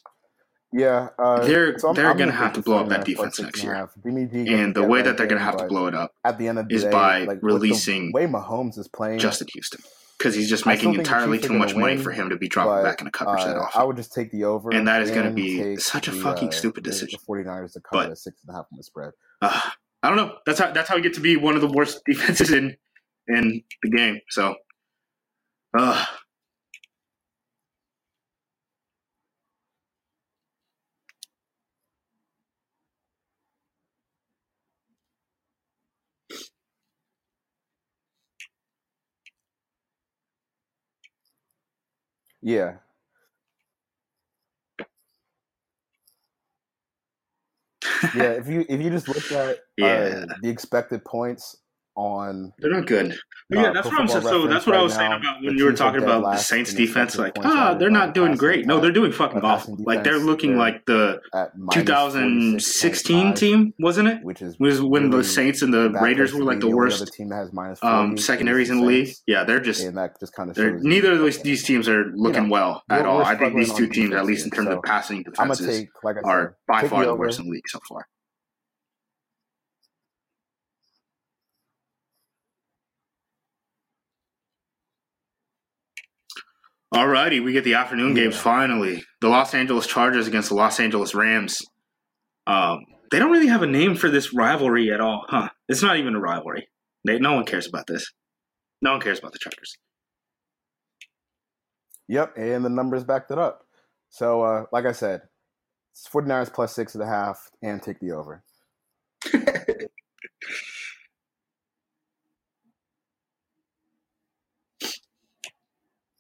yeah, uh, they're so they're gonna, have to blow up that defense next year, and the way that they're gonna have to blow it up at the end of the day is day, by like, releasing way Mahomes is playing Justin Houston because he's just making entirely too much money for him to be dropping but, back in a coverage uh, that often. I would just take the over, and that is going to be such a the, fucking uh, stupid decision. The 49ers to cover but, six and a half on the spread. Uh, I don't know. That's how that's how we get to be one of the worst defenses in in the game. So, uh, Yeah. yeah, if you if you just look at Yeah. uh, the expected points on They're not good. But yeah, Uh, that's what I'm saying. So that's what I right was saying now, about the when you were talking about the Saints defense. Like, ah, added they're not doing great. No, they're doing fucking By awful. passing Like they're looking they're like the minus 2016 team, wasn't it? which is Was when the Saints and the Raiders were like be. the The only other worst team that has minus um, secondaries in the league. Yeah, they're just and that just kind of they're neither of you, those, these teams are you looking know, well at all. I think these two teams, at least in terms of passing defenses, take, like I said, are by far the the worst in the league so far. Alrighty, we get the afternoon games Yeah. finally. The Los Angeles Chargers against the Los Angeles Rams. Um, they don't really have a name for this rivalry at all, huh? It's not even a rivalry. They, no one cares about this. No one cares about the Chargers. Yep, and the numbers backed it up. So, uh, like I said, it's 49ers plus six and a half, and take the over.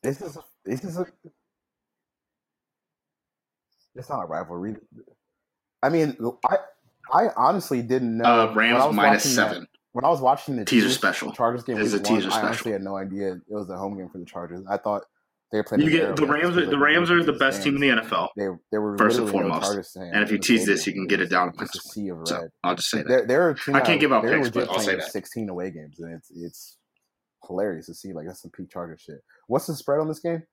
This is this is a it's not a rivalry. I mean, I I honestly didn't know Uh, Rams minus watching that seven. when I was watching the Teaser Chiefs special. Chargers game is a teaser one. I honestly had no idea it was a home game for the Chargers. I thought they were playing. You get the Rams. Are, the Rams are the best team in the. NFL. They there were First and literally no foremost. And if you tease this, you can get it down to just a sea of So. I'll just say that. They're, they're I can't give out picks, but I'll say that. 16 away games, and it's it's hilarious to see. Like that's some peak Charger shit. What's the spread on this game?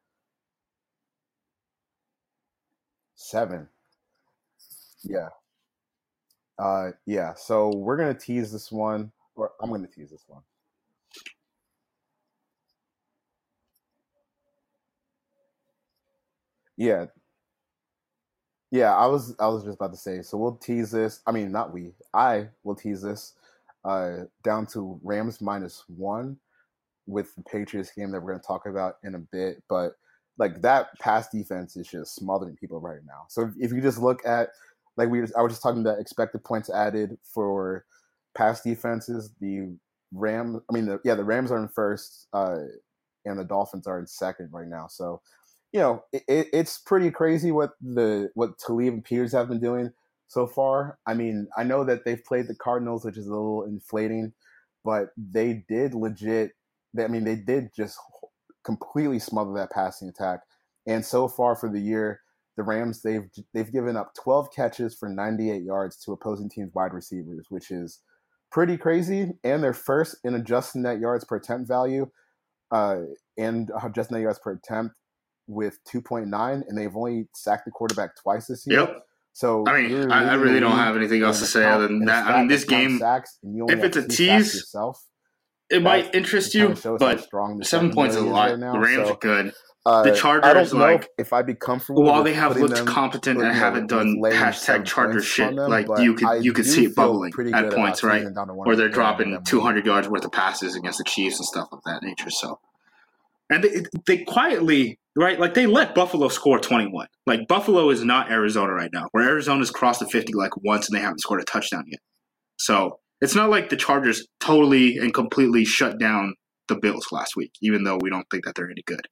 Seven. Yeah. Uh, yeah. So we're gonna tease this one, or I'm gonna tease this one. Yeah, yeah. I was I was just about to say. So we'll tease this. I mean, not we. I will tease this uh, down to Rams minus one with the Patriots game that we're going to talk about in a bit. But like that pass defense is just smothering people right now. So if, if you just look at like we, I was just talking about expected points added for pass defenses. The Rams, I mean, the, yeah, the Rams are in first, uh, and the Dolphins are in second right now. So you know, it, it, it's pretty crazy what the what Talib and Peters have been doing so far. I mean, I know that they've played the Cardinals, which is a little inflating, but they did legit. I mean, they did just completely smother that passing attack. And so far for the year, the Rams they've they've given up 12 catches for 98 yards to opposing teams' wide receivers, which is pretty crazy. And they're first in adjusting net yards per attempt value, uh, and adjusting net yards per attempt with 2.9, and they've only sacked the quarterback twice this year. Yep. So I mean, I, I really don't have anything else to say other than that. I mean, this game, sacks, and you only if it's a tease, yourself, it might interest you, but strong seven points is a lot. right now. the Rams So, are good. uh, The Chargers, like, if I'd be comfortable. While they have looked them competent and haven't done hashtag Charger shit, them, like you could I you could see it bubbling at points, right? teasing down to one Or they're dropping 200 yards worth of passes against the Chiefs and stuff of that nature. So, and they, they quietly, right? Like they let Buffalo score 21. Like Buffalo is not Arizona right now, where Arizona's crossed the 50 like once and they haven't scored a touchdown yet. So it's not like the Chargers totally and completely shut down the Bills last week, even though we don't think that they're any good.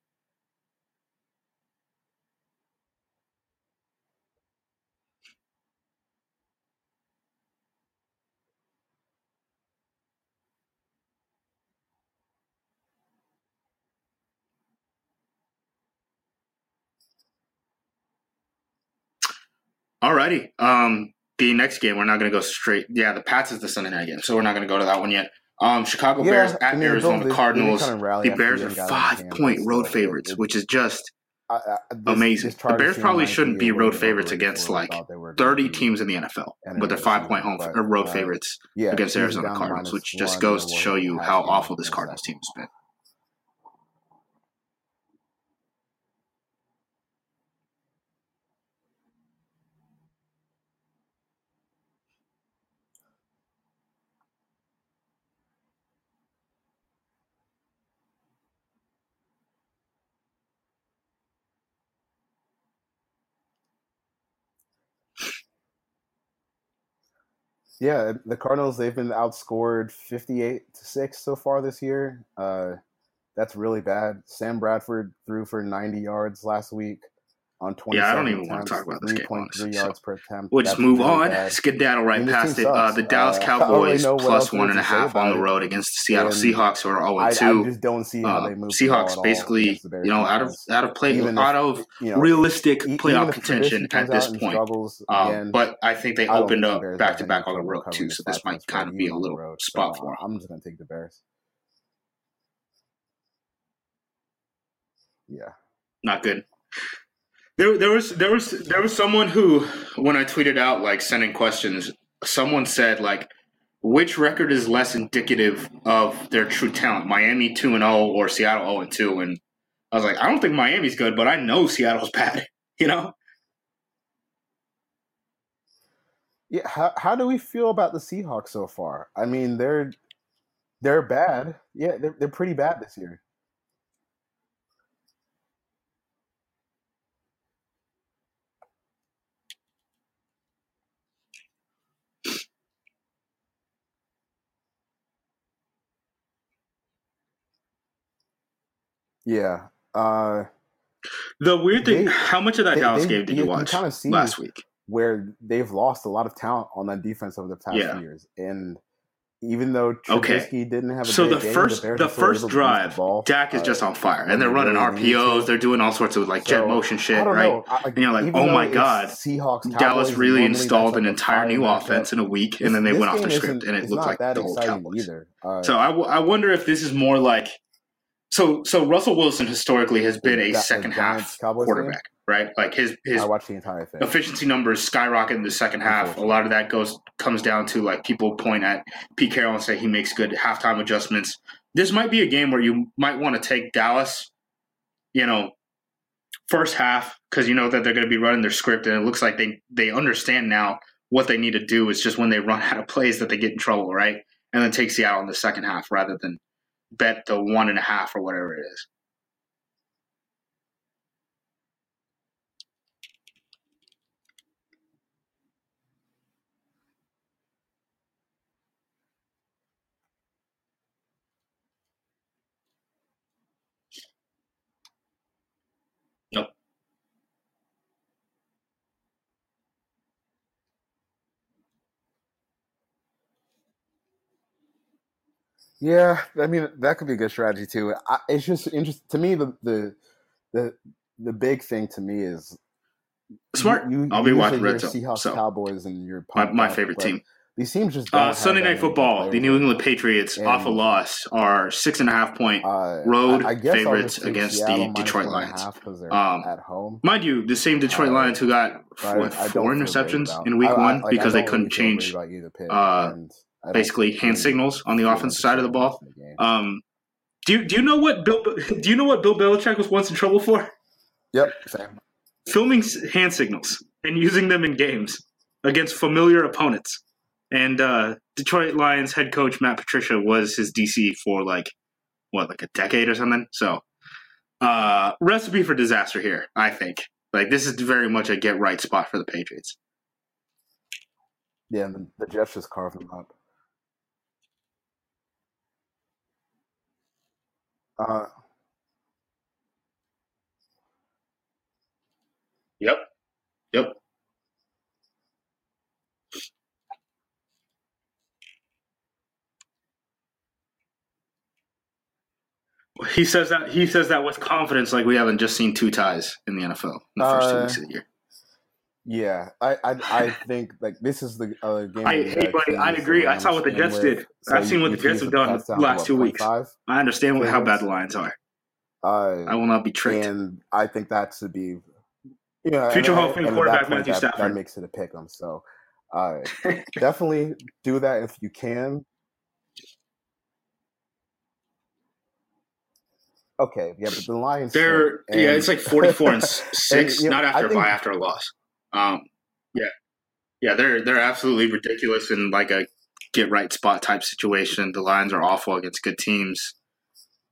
Alrighty. Um, the next game we're not going to go straight. Yeah, the Pats is the Sunday night game, so we're not going to go to that one yet. Um, Chicago Yeah, Bears I at mean, the Arizona they Cardinals. The Bears are game got out of five point road favorites, it- which is just I, I, this, amazing. this The Bears probably shouldn't be be a little road favorites against I like thought they were gonna 30 teams in the NFL, but they're five point home but, or road uh, favorites Yeah, against Arizona Cardinals, which just goes to show you how awful this Cardinals team has been. Yeah, the Cardinals they've been outscored fifty-eight to six so far this year. Uh, That's really bad. Sam Bradford threw for 90 yards last week on 20. Yeah, I don't even want to talk about this game. 3.3 honestly, yards so. per attempt. We'll just move really on. bad. Skedaddle right I mean, past it. Uh, the Dallas Uh, I Cowboys plus one and a half on the road against the Seattle And Seahawks, who are zero I, and I two. just don't see how Uh, they move Seahawks all basically, against the Bears you know, out of out of play, if, out of you know, realistic e- playoff contention at this point. Um, but I think they I opened the up back to back on the road too, so this might kind of be a little spot for them. I'm just gonna take the Bears. Yeah. Not good. There, there was there was there was someone who, when I tweeted out like sending questions, someone said like, which record is less indicative of their true talent, Miami two and zero or Seattle zero and two? And I was like, I don't think Miami's good, but I know Seattle's bad. You know, Yeah. How how do we feel about the Seahawks so far? I mean, they're they're bad. Yeah, they're they're pretty bad this year. Yeah. Uh, the weird thing. They- how much of that they- Dallas game did you- you you watch kinda see- last week? where they've lost a lot of talent on that defense over the past Yeah. few years, and even though Okay. Trubisky didn't have a So the game, first Bears the first able to move drive, the Dak is uh, just on fire, and they're running RPOs. They're doing all sorts of like jet motion shit, right? know. I, And you're like, oh my God, Seahawks, Dallas really installed an entire new offense in a week, and then they went off the script, and it looked like the whole Cowboys. either. Uh, So I, w- I wonder if this is more like so so Russell Wilson historically has been a second half Cowboys quarterback, right? Like his his I watched the entire thing. efficiency numbers skyrocket in the second half. A lot of that goes comes down to like people point at Pete Carroll and say he makes good halftime adjustments. This might be a game where you might want to take Dallas, you know, first half because you know that they're going to be running their script, and it looks like they they understand now what they need to do. It's just when they run out of plays that they get in trouble, right? And then take Seattle in the second half rather than bet the one and a half or whatever it is. Yeah, I mean that could be a good strategy too. I, it's just interesting to me. The the the the big thing to me is Smart. You, you I'll be watching Red Zone. Seahawks, So Cowboys, and you're my, my favorite team. These teams just don't Uh, Sunday Night Football. The New England. Patriots And- off a loss are six and a half point Uh, road I, I favorites against Seattle the Detroit one and a Lions. half 'cause they're Um, at home. Mind you, the same Detroit Uh, Lions who got what, four interceptions in week one because they couldn't really change about either pick, uh, and basically hand signals on the offensive side of the ball. in the game. Um, do you do you know what Bill do you know what Bill Belichick was once in trouble for? Yep, same. Filming hand signals and using them in games against familiar opponents. And uh, Detroit Lions head coach Matt Patricia was his DC for like what, like a decade or something. So, uh, recipe for disaster here. I think like this is very much a get right spot for the Patriots. Yeah, the, the Jets just carved them up. Uh, Yep. Yep. He says that he says that with confidence, like we haven't just seen two ties in the NFL in the first two Uh, weeks of the year. Yeah, I, I I think like this is the uh, game. I- hey, buddy, I agree. I saw what the Jets with. did. I've seen what the Jets have done the last what, two weeks. 0.5? I understand what, how bad the Lions are. Uh, I will not be tricked. and I think that should be, you know, Future and, Hall of Fame and quarterback Matthew that, Stafford. That makes it a pick 'em. So, uh, definitely do that if you can. Okay, yeah, but the Lions. They're stink, yeah, it's like forty four and six, know, not I after think- bye, after a loss. Um, yeah, yeah, they're they're absolutely ridiculous in like a get right spot type situation. The Lions are awful against good teams.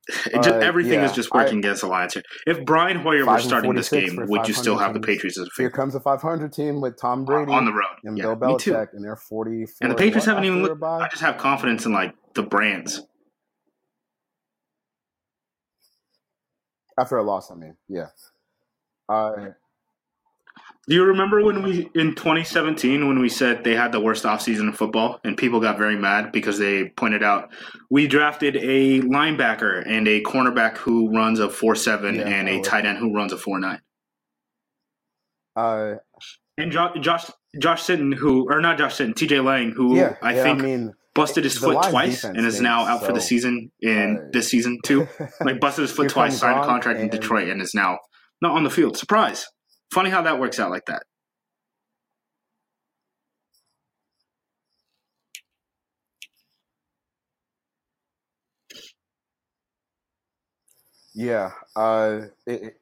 It just, Uh, everything is yeah, just I- working against the Lions here. If Brian Hoyer were starting this game, would you still 500 have the. Patriots as a favorite? Here comes a 500 team with Tom Brady on the road? and Yeah, Bill. Belichick, and they're 40. And the Patriots haven't even looked. I just have confidence in like the brands. after a loss. I mean, yeah. Uh, Do you remember when we in 2017 when we said they had the worst offseason in football and people got very mad because they pointed out we drafted a linebacker and a cornerback who runs a 4-7 Yeah, and a tight end who runs a 4-9. uh, And jo- Josh Josh Sitton who or not Josh Sitton, TJ Lang who yeah, I yeah, think I mean, busted his foot twice and is now out for the season in uh, this season too. Like busted his foot twice, signed a contract in Detroit and is now not on the field. Surprise. Funny how that works out like that. yeah. Uh, it,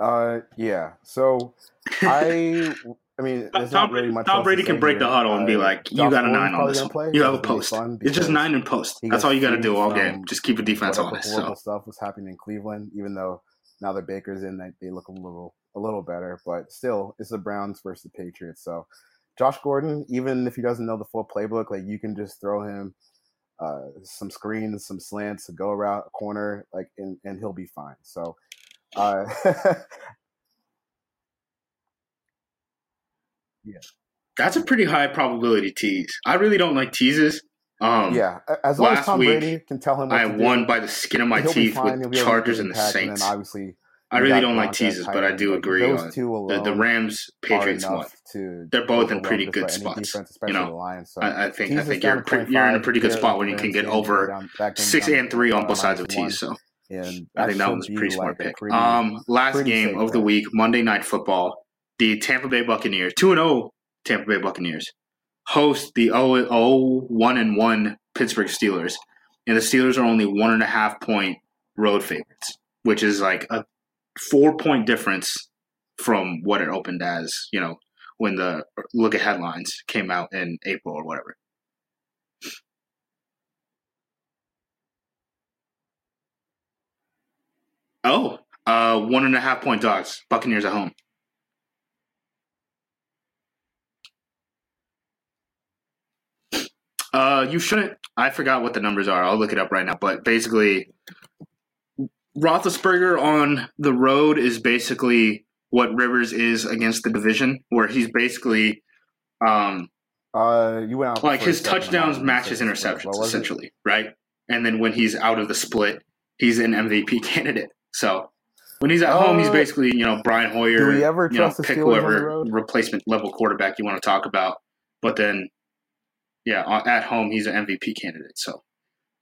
uh, yeah. So I, I mean, there's Tom, not really much. Tom Brady can break the huddle and be Uh, like, "You got a nine on this play, You have a which is gonna post. It's just nine in post. That's all you got to do all game. Just keep a defense honest. So stuff was happening in Cleveland, even though now that Baker's in, they, they look a little a little better. But still, it's the Browns versus the Patriots. So Josh Gordon, even if he doesn't know the full playbook, like you can just throw him uh, some screens, some slants, a go around a corner, like and, and he'll be fine. So uh, that's a pretty high probability tease. I really don't like teases. Um, yeah, as long as Tom week, Brady can tell him what I to do, won by the skin of my teeth fine. With be able to Chargers and the Saints. And obviously, I really don't like teases, but I do agree on the, the Rams Patriots one. They're both in pretty good spots, Defense, you know. Lions. So I, I think I think you're pre- you're in a pretty good spot when you can get over down- that game six and three on both sides of tees. So And I think that one's a pretty smart like pick. pretty- Um, last game of the week, Monday Night Football. The Tampa Bay Buccaneers, two and zero Tampa Bay Buccaneers, host the 0 0 1 and one Pittsburgh Steelers, and the Steelers are only one and a half point road favorites, which is like a four point difference from what it opened as. You know, when the look at headlines came out in April or whatever. Oh, uh, one and a half point dogs. Buccaneers at home. Uh, you shouldn't. I forgot what the numbers are. I'll look it up right now. But basically, Roethlisberger on the road is basically what Rivers is against the division, where he's basically um, Uh, you went out like his touchdowns match his interceptions was it? essentially, right? And then when he's out of the split, he's an MVP candidate. So when he's at home, he's Uh, basically you know Brian Hoyer. Do we ever you know, trust the pick Steelers whoever replacement level quarterback you want to talk about. But then, yeah, at home he's an MVP candidate. So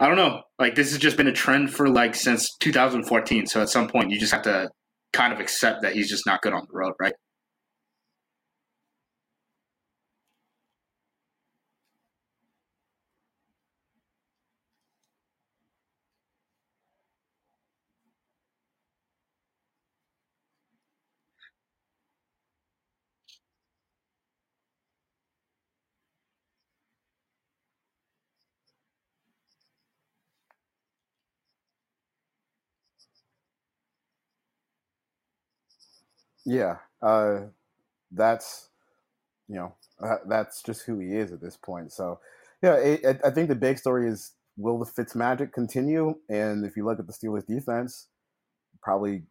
I don't know. Like this has just been a trend for like since 2014. So at some point you just have to kind of accept that he's just not good on the road, right? Yeah, uh, that's you know uh, that's just who he is at this point. So yeah, it, I- think the big story is will the Fitz magic continue? And if you look at the Steelers defense, probably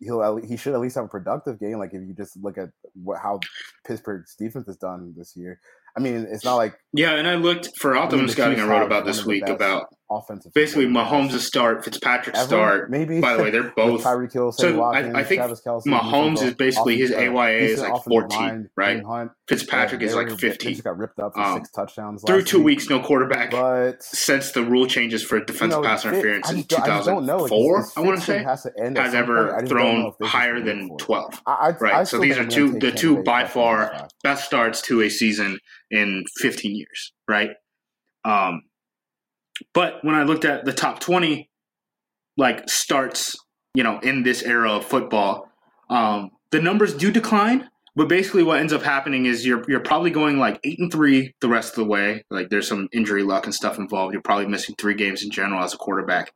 he'll he should at least have a productive game. Like if you just look at what how Pittsburgh's defense has done this year. I mean, it's not like Yeah, and I looked for Optimum Scouting. I wrote about this week about offensive basically Mahomes' a start, Fitzpatrick start. Maybe By the way, they're both Tyreek Hill, So, Sammy I- Watkins, I think Travis Kelce, Mahomes is basically his AYA is like 14, line, right? Hunt, Fitzpatrick yeah, is like 15. just got ripped up for Um, six touchdowns Through two week. weeks, no quarterback. But Since the rule changes for defensive you know, pass interference in just, don't- I just don't know. Like, 2004, his- his I want to say, has to end at has some point. I ever just don't know thrown if this is higher than week for it. 12. I, I, Right. So these are two the two by far best starts to a season in 15 years, right? Um, but when I looked at the top 20, like starts, you know, in this era of football, um, the numbers do decline. But basically, what ends up happening is you're you're probably going like eight and three the rest of the way. Like there's some injury luck and stuff involved. You're probably missing three games in general as a quarterback.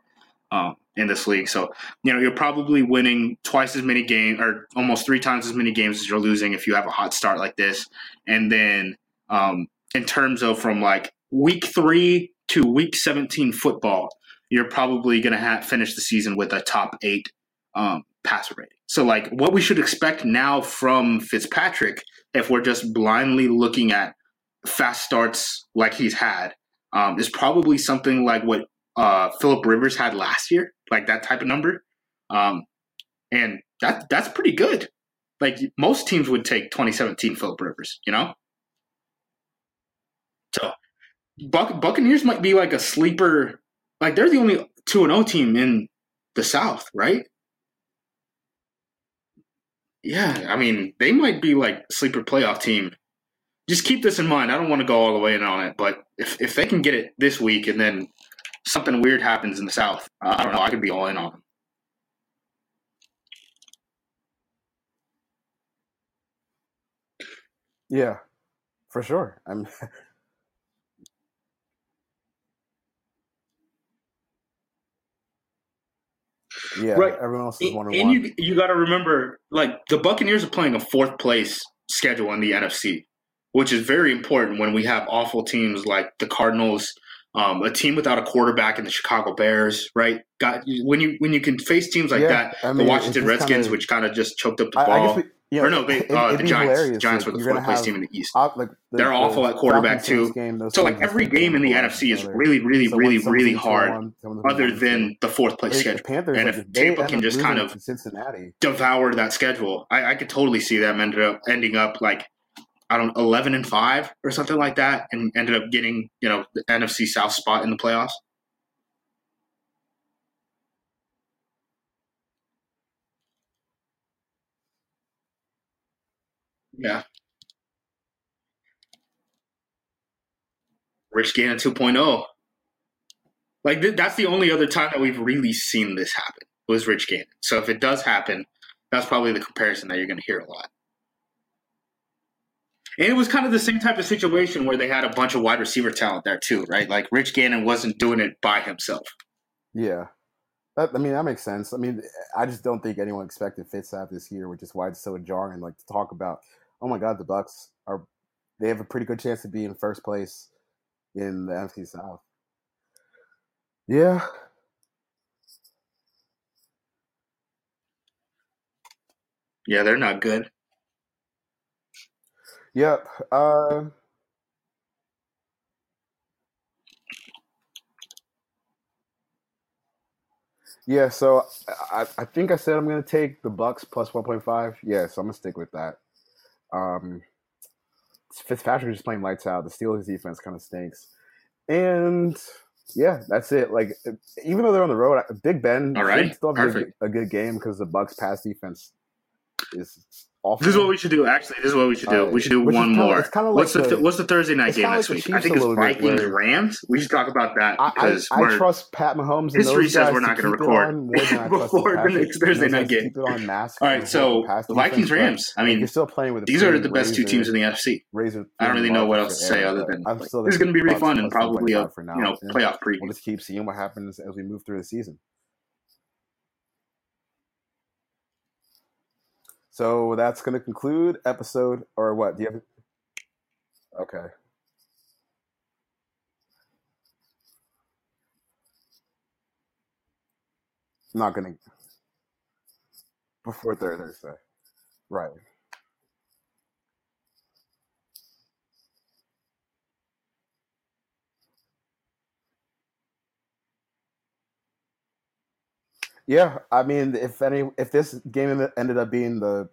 Um, in this league. So, you know, you're probably winning twice as many games or almost three times as many games as you're losing if you have a hot start like this. And then um, in terms of from like week three to week 17 football, you're probably going to finish the season with a top eight um, passer rating. So, like, what we should expect now from Fitzpatrick, if we're just blindly looking at fast starts like he's had, um, is probably something like what uh, Philip Rivers had last year, like that type of number. Um, and that that's pretty good. Like most teams would take 2017 Philip Rivers, you know. So, Buc- Buccaneers might be like a sleeper. Like they're the only two and O team in the South, right? Yeah, I mean they might be like sleeper playoff team. Just keep this in mind. I don't want to go all the way in on it, but if if they can get it this week and then something weird happens in the South, I don't know. I could be all in on them. Yeah, for sure. I'm. yeah, Right. everyone else is And, one and and you you got to remember, like the Buccaneers are playing a fourth place schedule in the NFC, which is very important when we have awful teams like the Cardinals, um, a team without a quarterback in the Chicago Bears. Right? Got when you when you can face teams like Yeah, that, I the Washington Redskins, kinda- which kind of just choked up the I, I ball. guess know, or no, they, it, uh, the Giants. Giants like, were the fourth place team in the East. op- like the, They're the awful at quarterback, too. Game, So like every game in the NFC is really, really, So really, really hard. one, some of them Other than the fourth place Like, the schedule, Panthers, and like, if Tampa can just kind of Cincinnati. devour that schedule. I, I could totally see them ended up ending up like I don't eleven and five or something like that, and ended up getting you know the NFC South spot in the playoffs. Yeah, Rich Gannon 2.0. Like th- that's the only other time that we've really seen this happen was Rich Gannon. So if it does happen, that's probably the comparison that you're going to hear a lot. And it was kind of the same type of situation where they had a bunch of wide receiver talent there too, right? Like Rich Gannon wasn't doing it by himself. Yeah. That, I mean, that makes sense. I mean, I just don't think anyone expected Fitz out this year, which is why it's so jarring. Like to talk about, oh my God, the Bucks are they have a pretty good chance to be in first place in the NFC South. Yeah, Yeah, they're not good. yep. Uh, yeah. So I, I think I said I'm gonna take the Bucks plus 1.5. Yeah, so I'm gonna stick with that. Um, Fitzpatrick is just playing lights out. The Steelers defense kind of stinks, and yeah, that's it. Like even though they're on the road, Big Ben All right, still have a good, a good game because the Bucks pass defense is awful. This is what we should do. Actually, this is what we should do. Uh, we should do one more. it's kinda like what's the, the- what's the Thursday night game kinda next week? I think it's Vikings Rams. We should talk about that I, I, because I trust Pat Mahomes. And history says we're not gonna record on more than I trust before the next Thursday night to game. Keep it on mask. all. So hold the pass the defense, Vikings Rams. I mean, you're still playing with these are the best two teams in the NFC. razor I don't really know what else to say other than I'm like, still this is going to be really fun and probably a 1.5 for now. you know playoff preview. We'll just keep seeing what happens as we move through the season. So that's going to conclude episode, or what? Do you have? Okay. Not going to before Thursday, right? Yeah, I mean, if any, if this game ended- up being the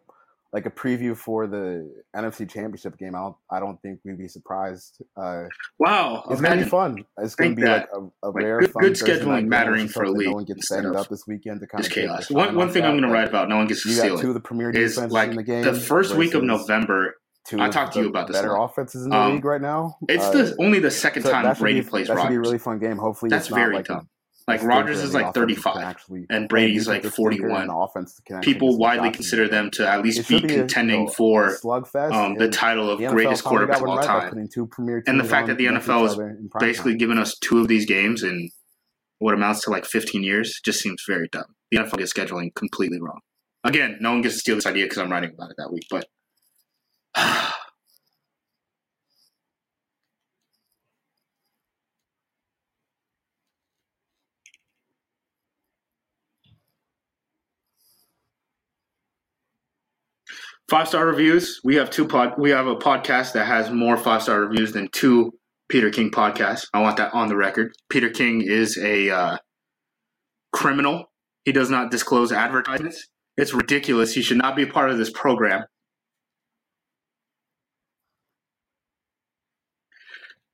like a preview for the NFC Championship game, I don't, I don't think we'd be surprised. Uh, Wow, it's gonna be fun. It's gonna be like a, a Like, rare, good- fun good scheduling mattering for a league No one gets of up this weekend to kind Just of chaos. One one thing I'm going to write about. No one gets to steal two of the premier Is like in the game. the first week of November. Two I talked to you about this better lot. offenses in the Um, league right now. It's Uh, the only the second so time that Brady be plays that should be a really fun game. Hopefully, That's very like tough. Like Rodgers is like 35, actually and Brady's like defensive stinker and 41. offense People widely consider them to at least be be a you contending a for um, the title of the greatest quarterback of all time. And the fact that the NFL is other in prime basically time. given us two of these games, in what amounts to like 15 years just seems very dumb. The NFL gets scheduling completely wrong. Again, no one gets to steal this idea because I'm writing about it that week, but five star reviews. We have two pod. We have a podcast that has more five star reviews than two Peter King podcasts. I want that on the record. Peter King is a uh, criminal. He does not disclose advertisements. It's ridiculous. He should not be part of this program.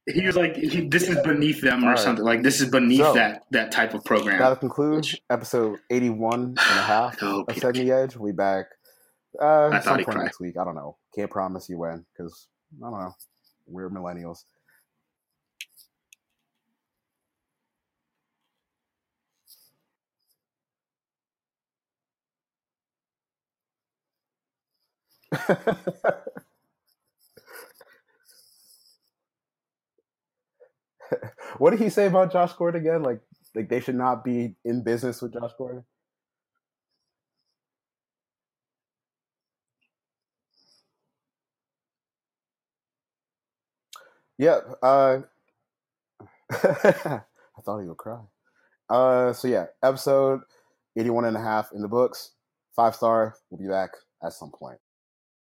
He was like, he, "This is beneath them" or right. something. Like this is beneath So- that that type of program. That'll conclude episode 81 and a half Oh, of Peter Setting the Edge. We back uh, I thought some he'd point cry. next week. I don't know. Can't promise you when because I don't know. We're millennials. what did he say about Josh Gordon again? Like, like they should not be in business with Josh Gordon. Yep. Uh, I thought he would cry. Uh, so yeah, episode 81 and a half in the books. Five star. We'll be back at some point.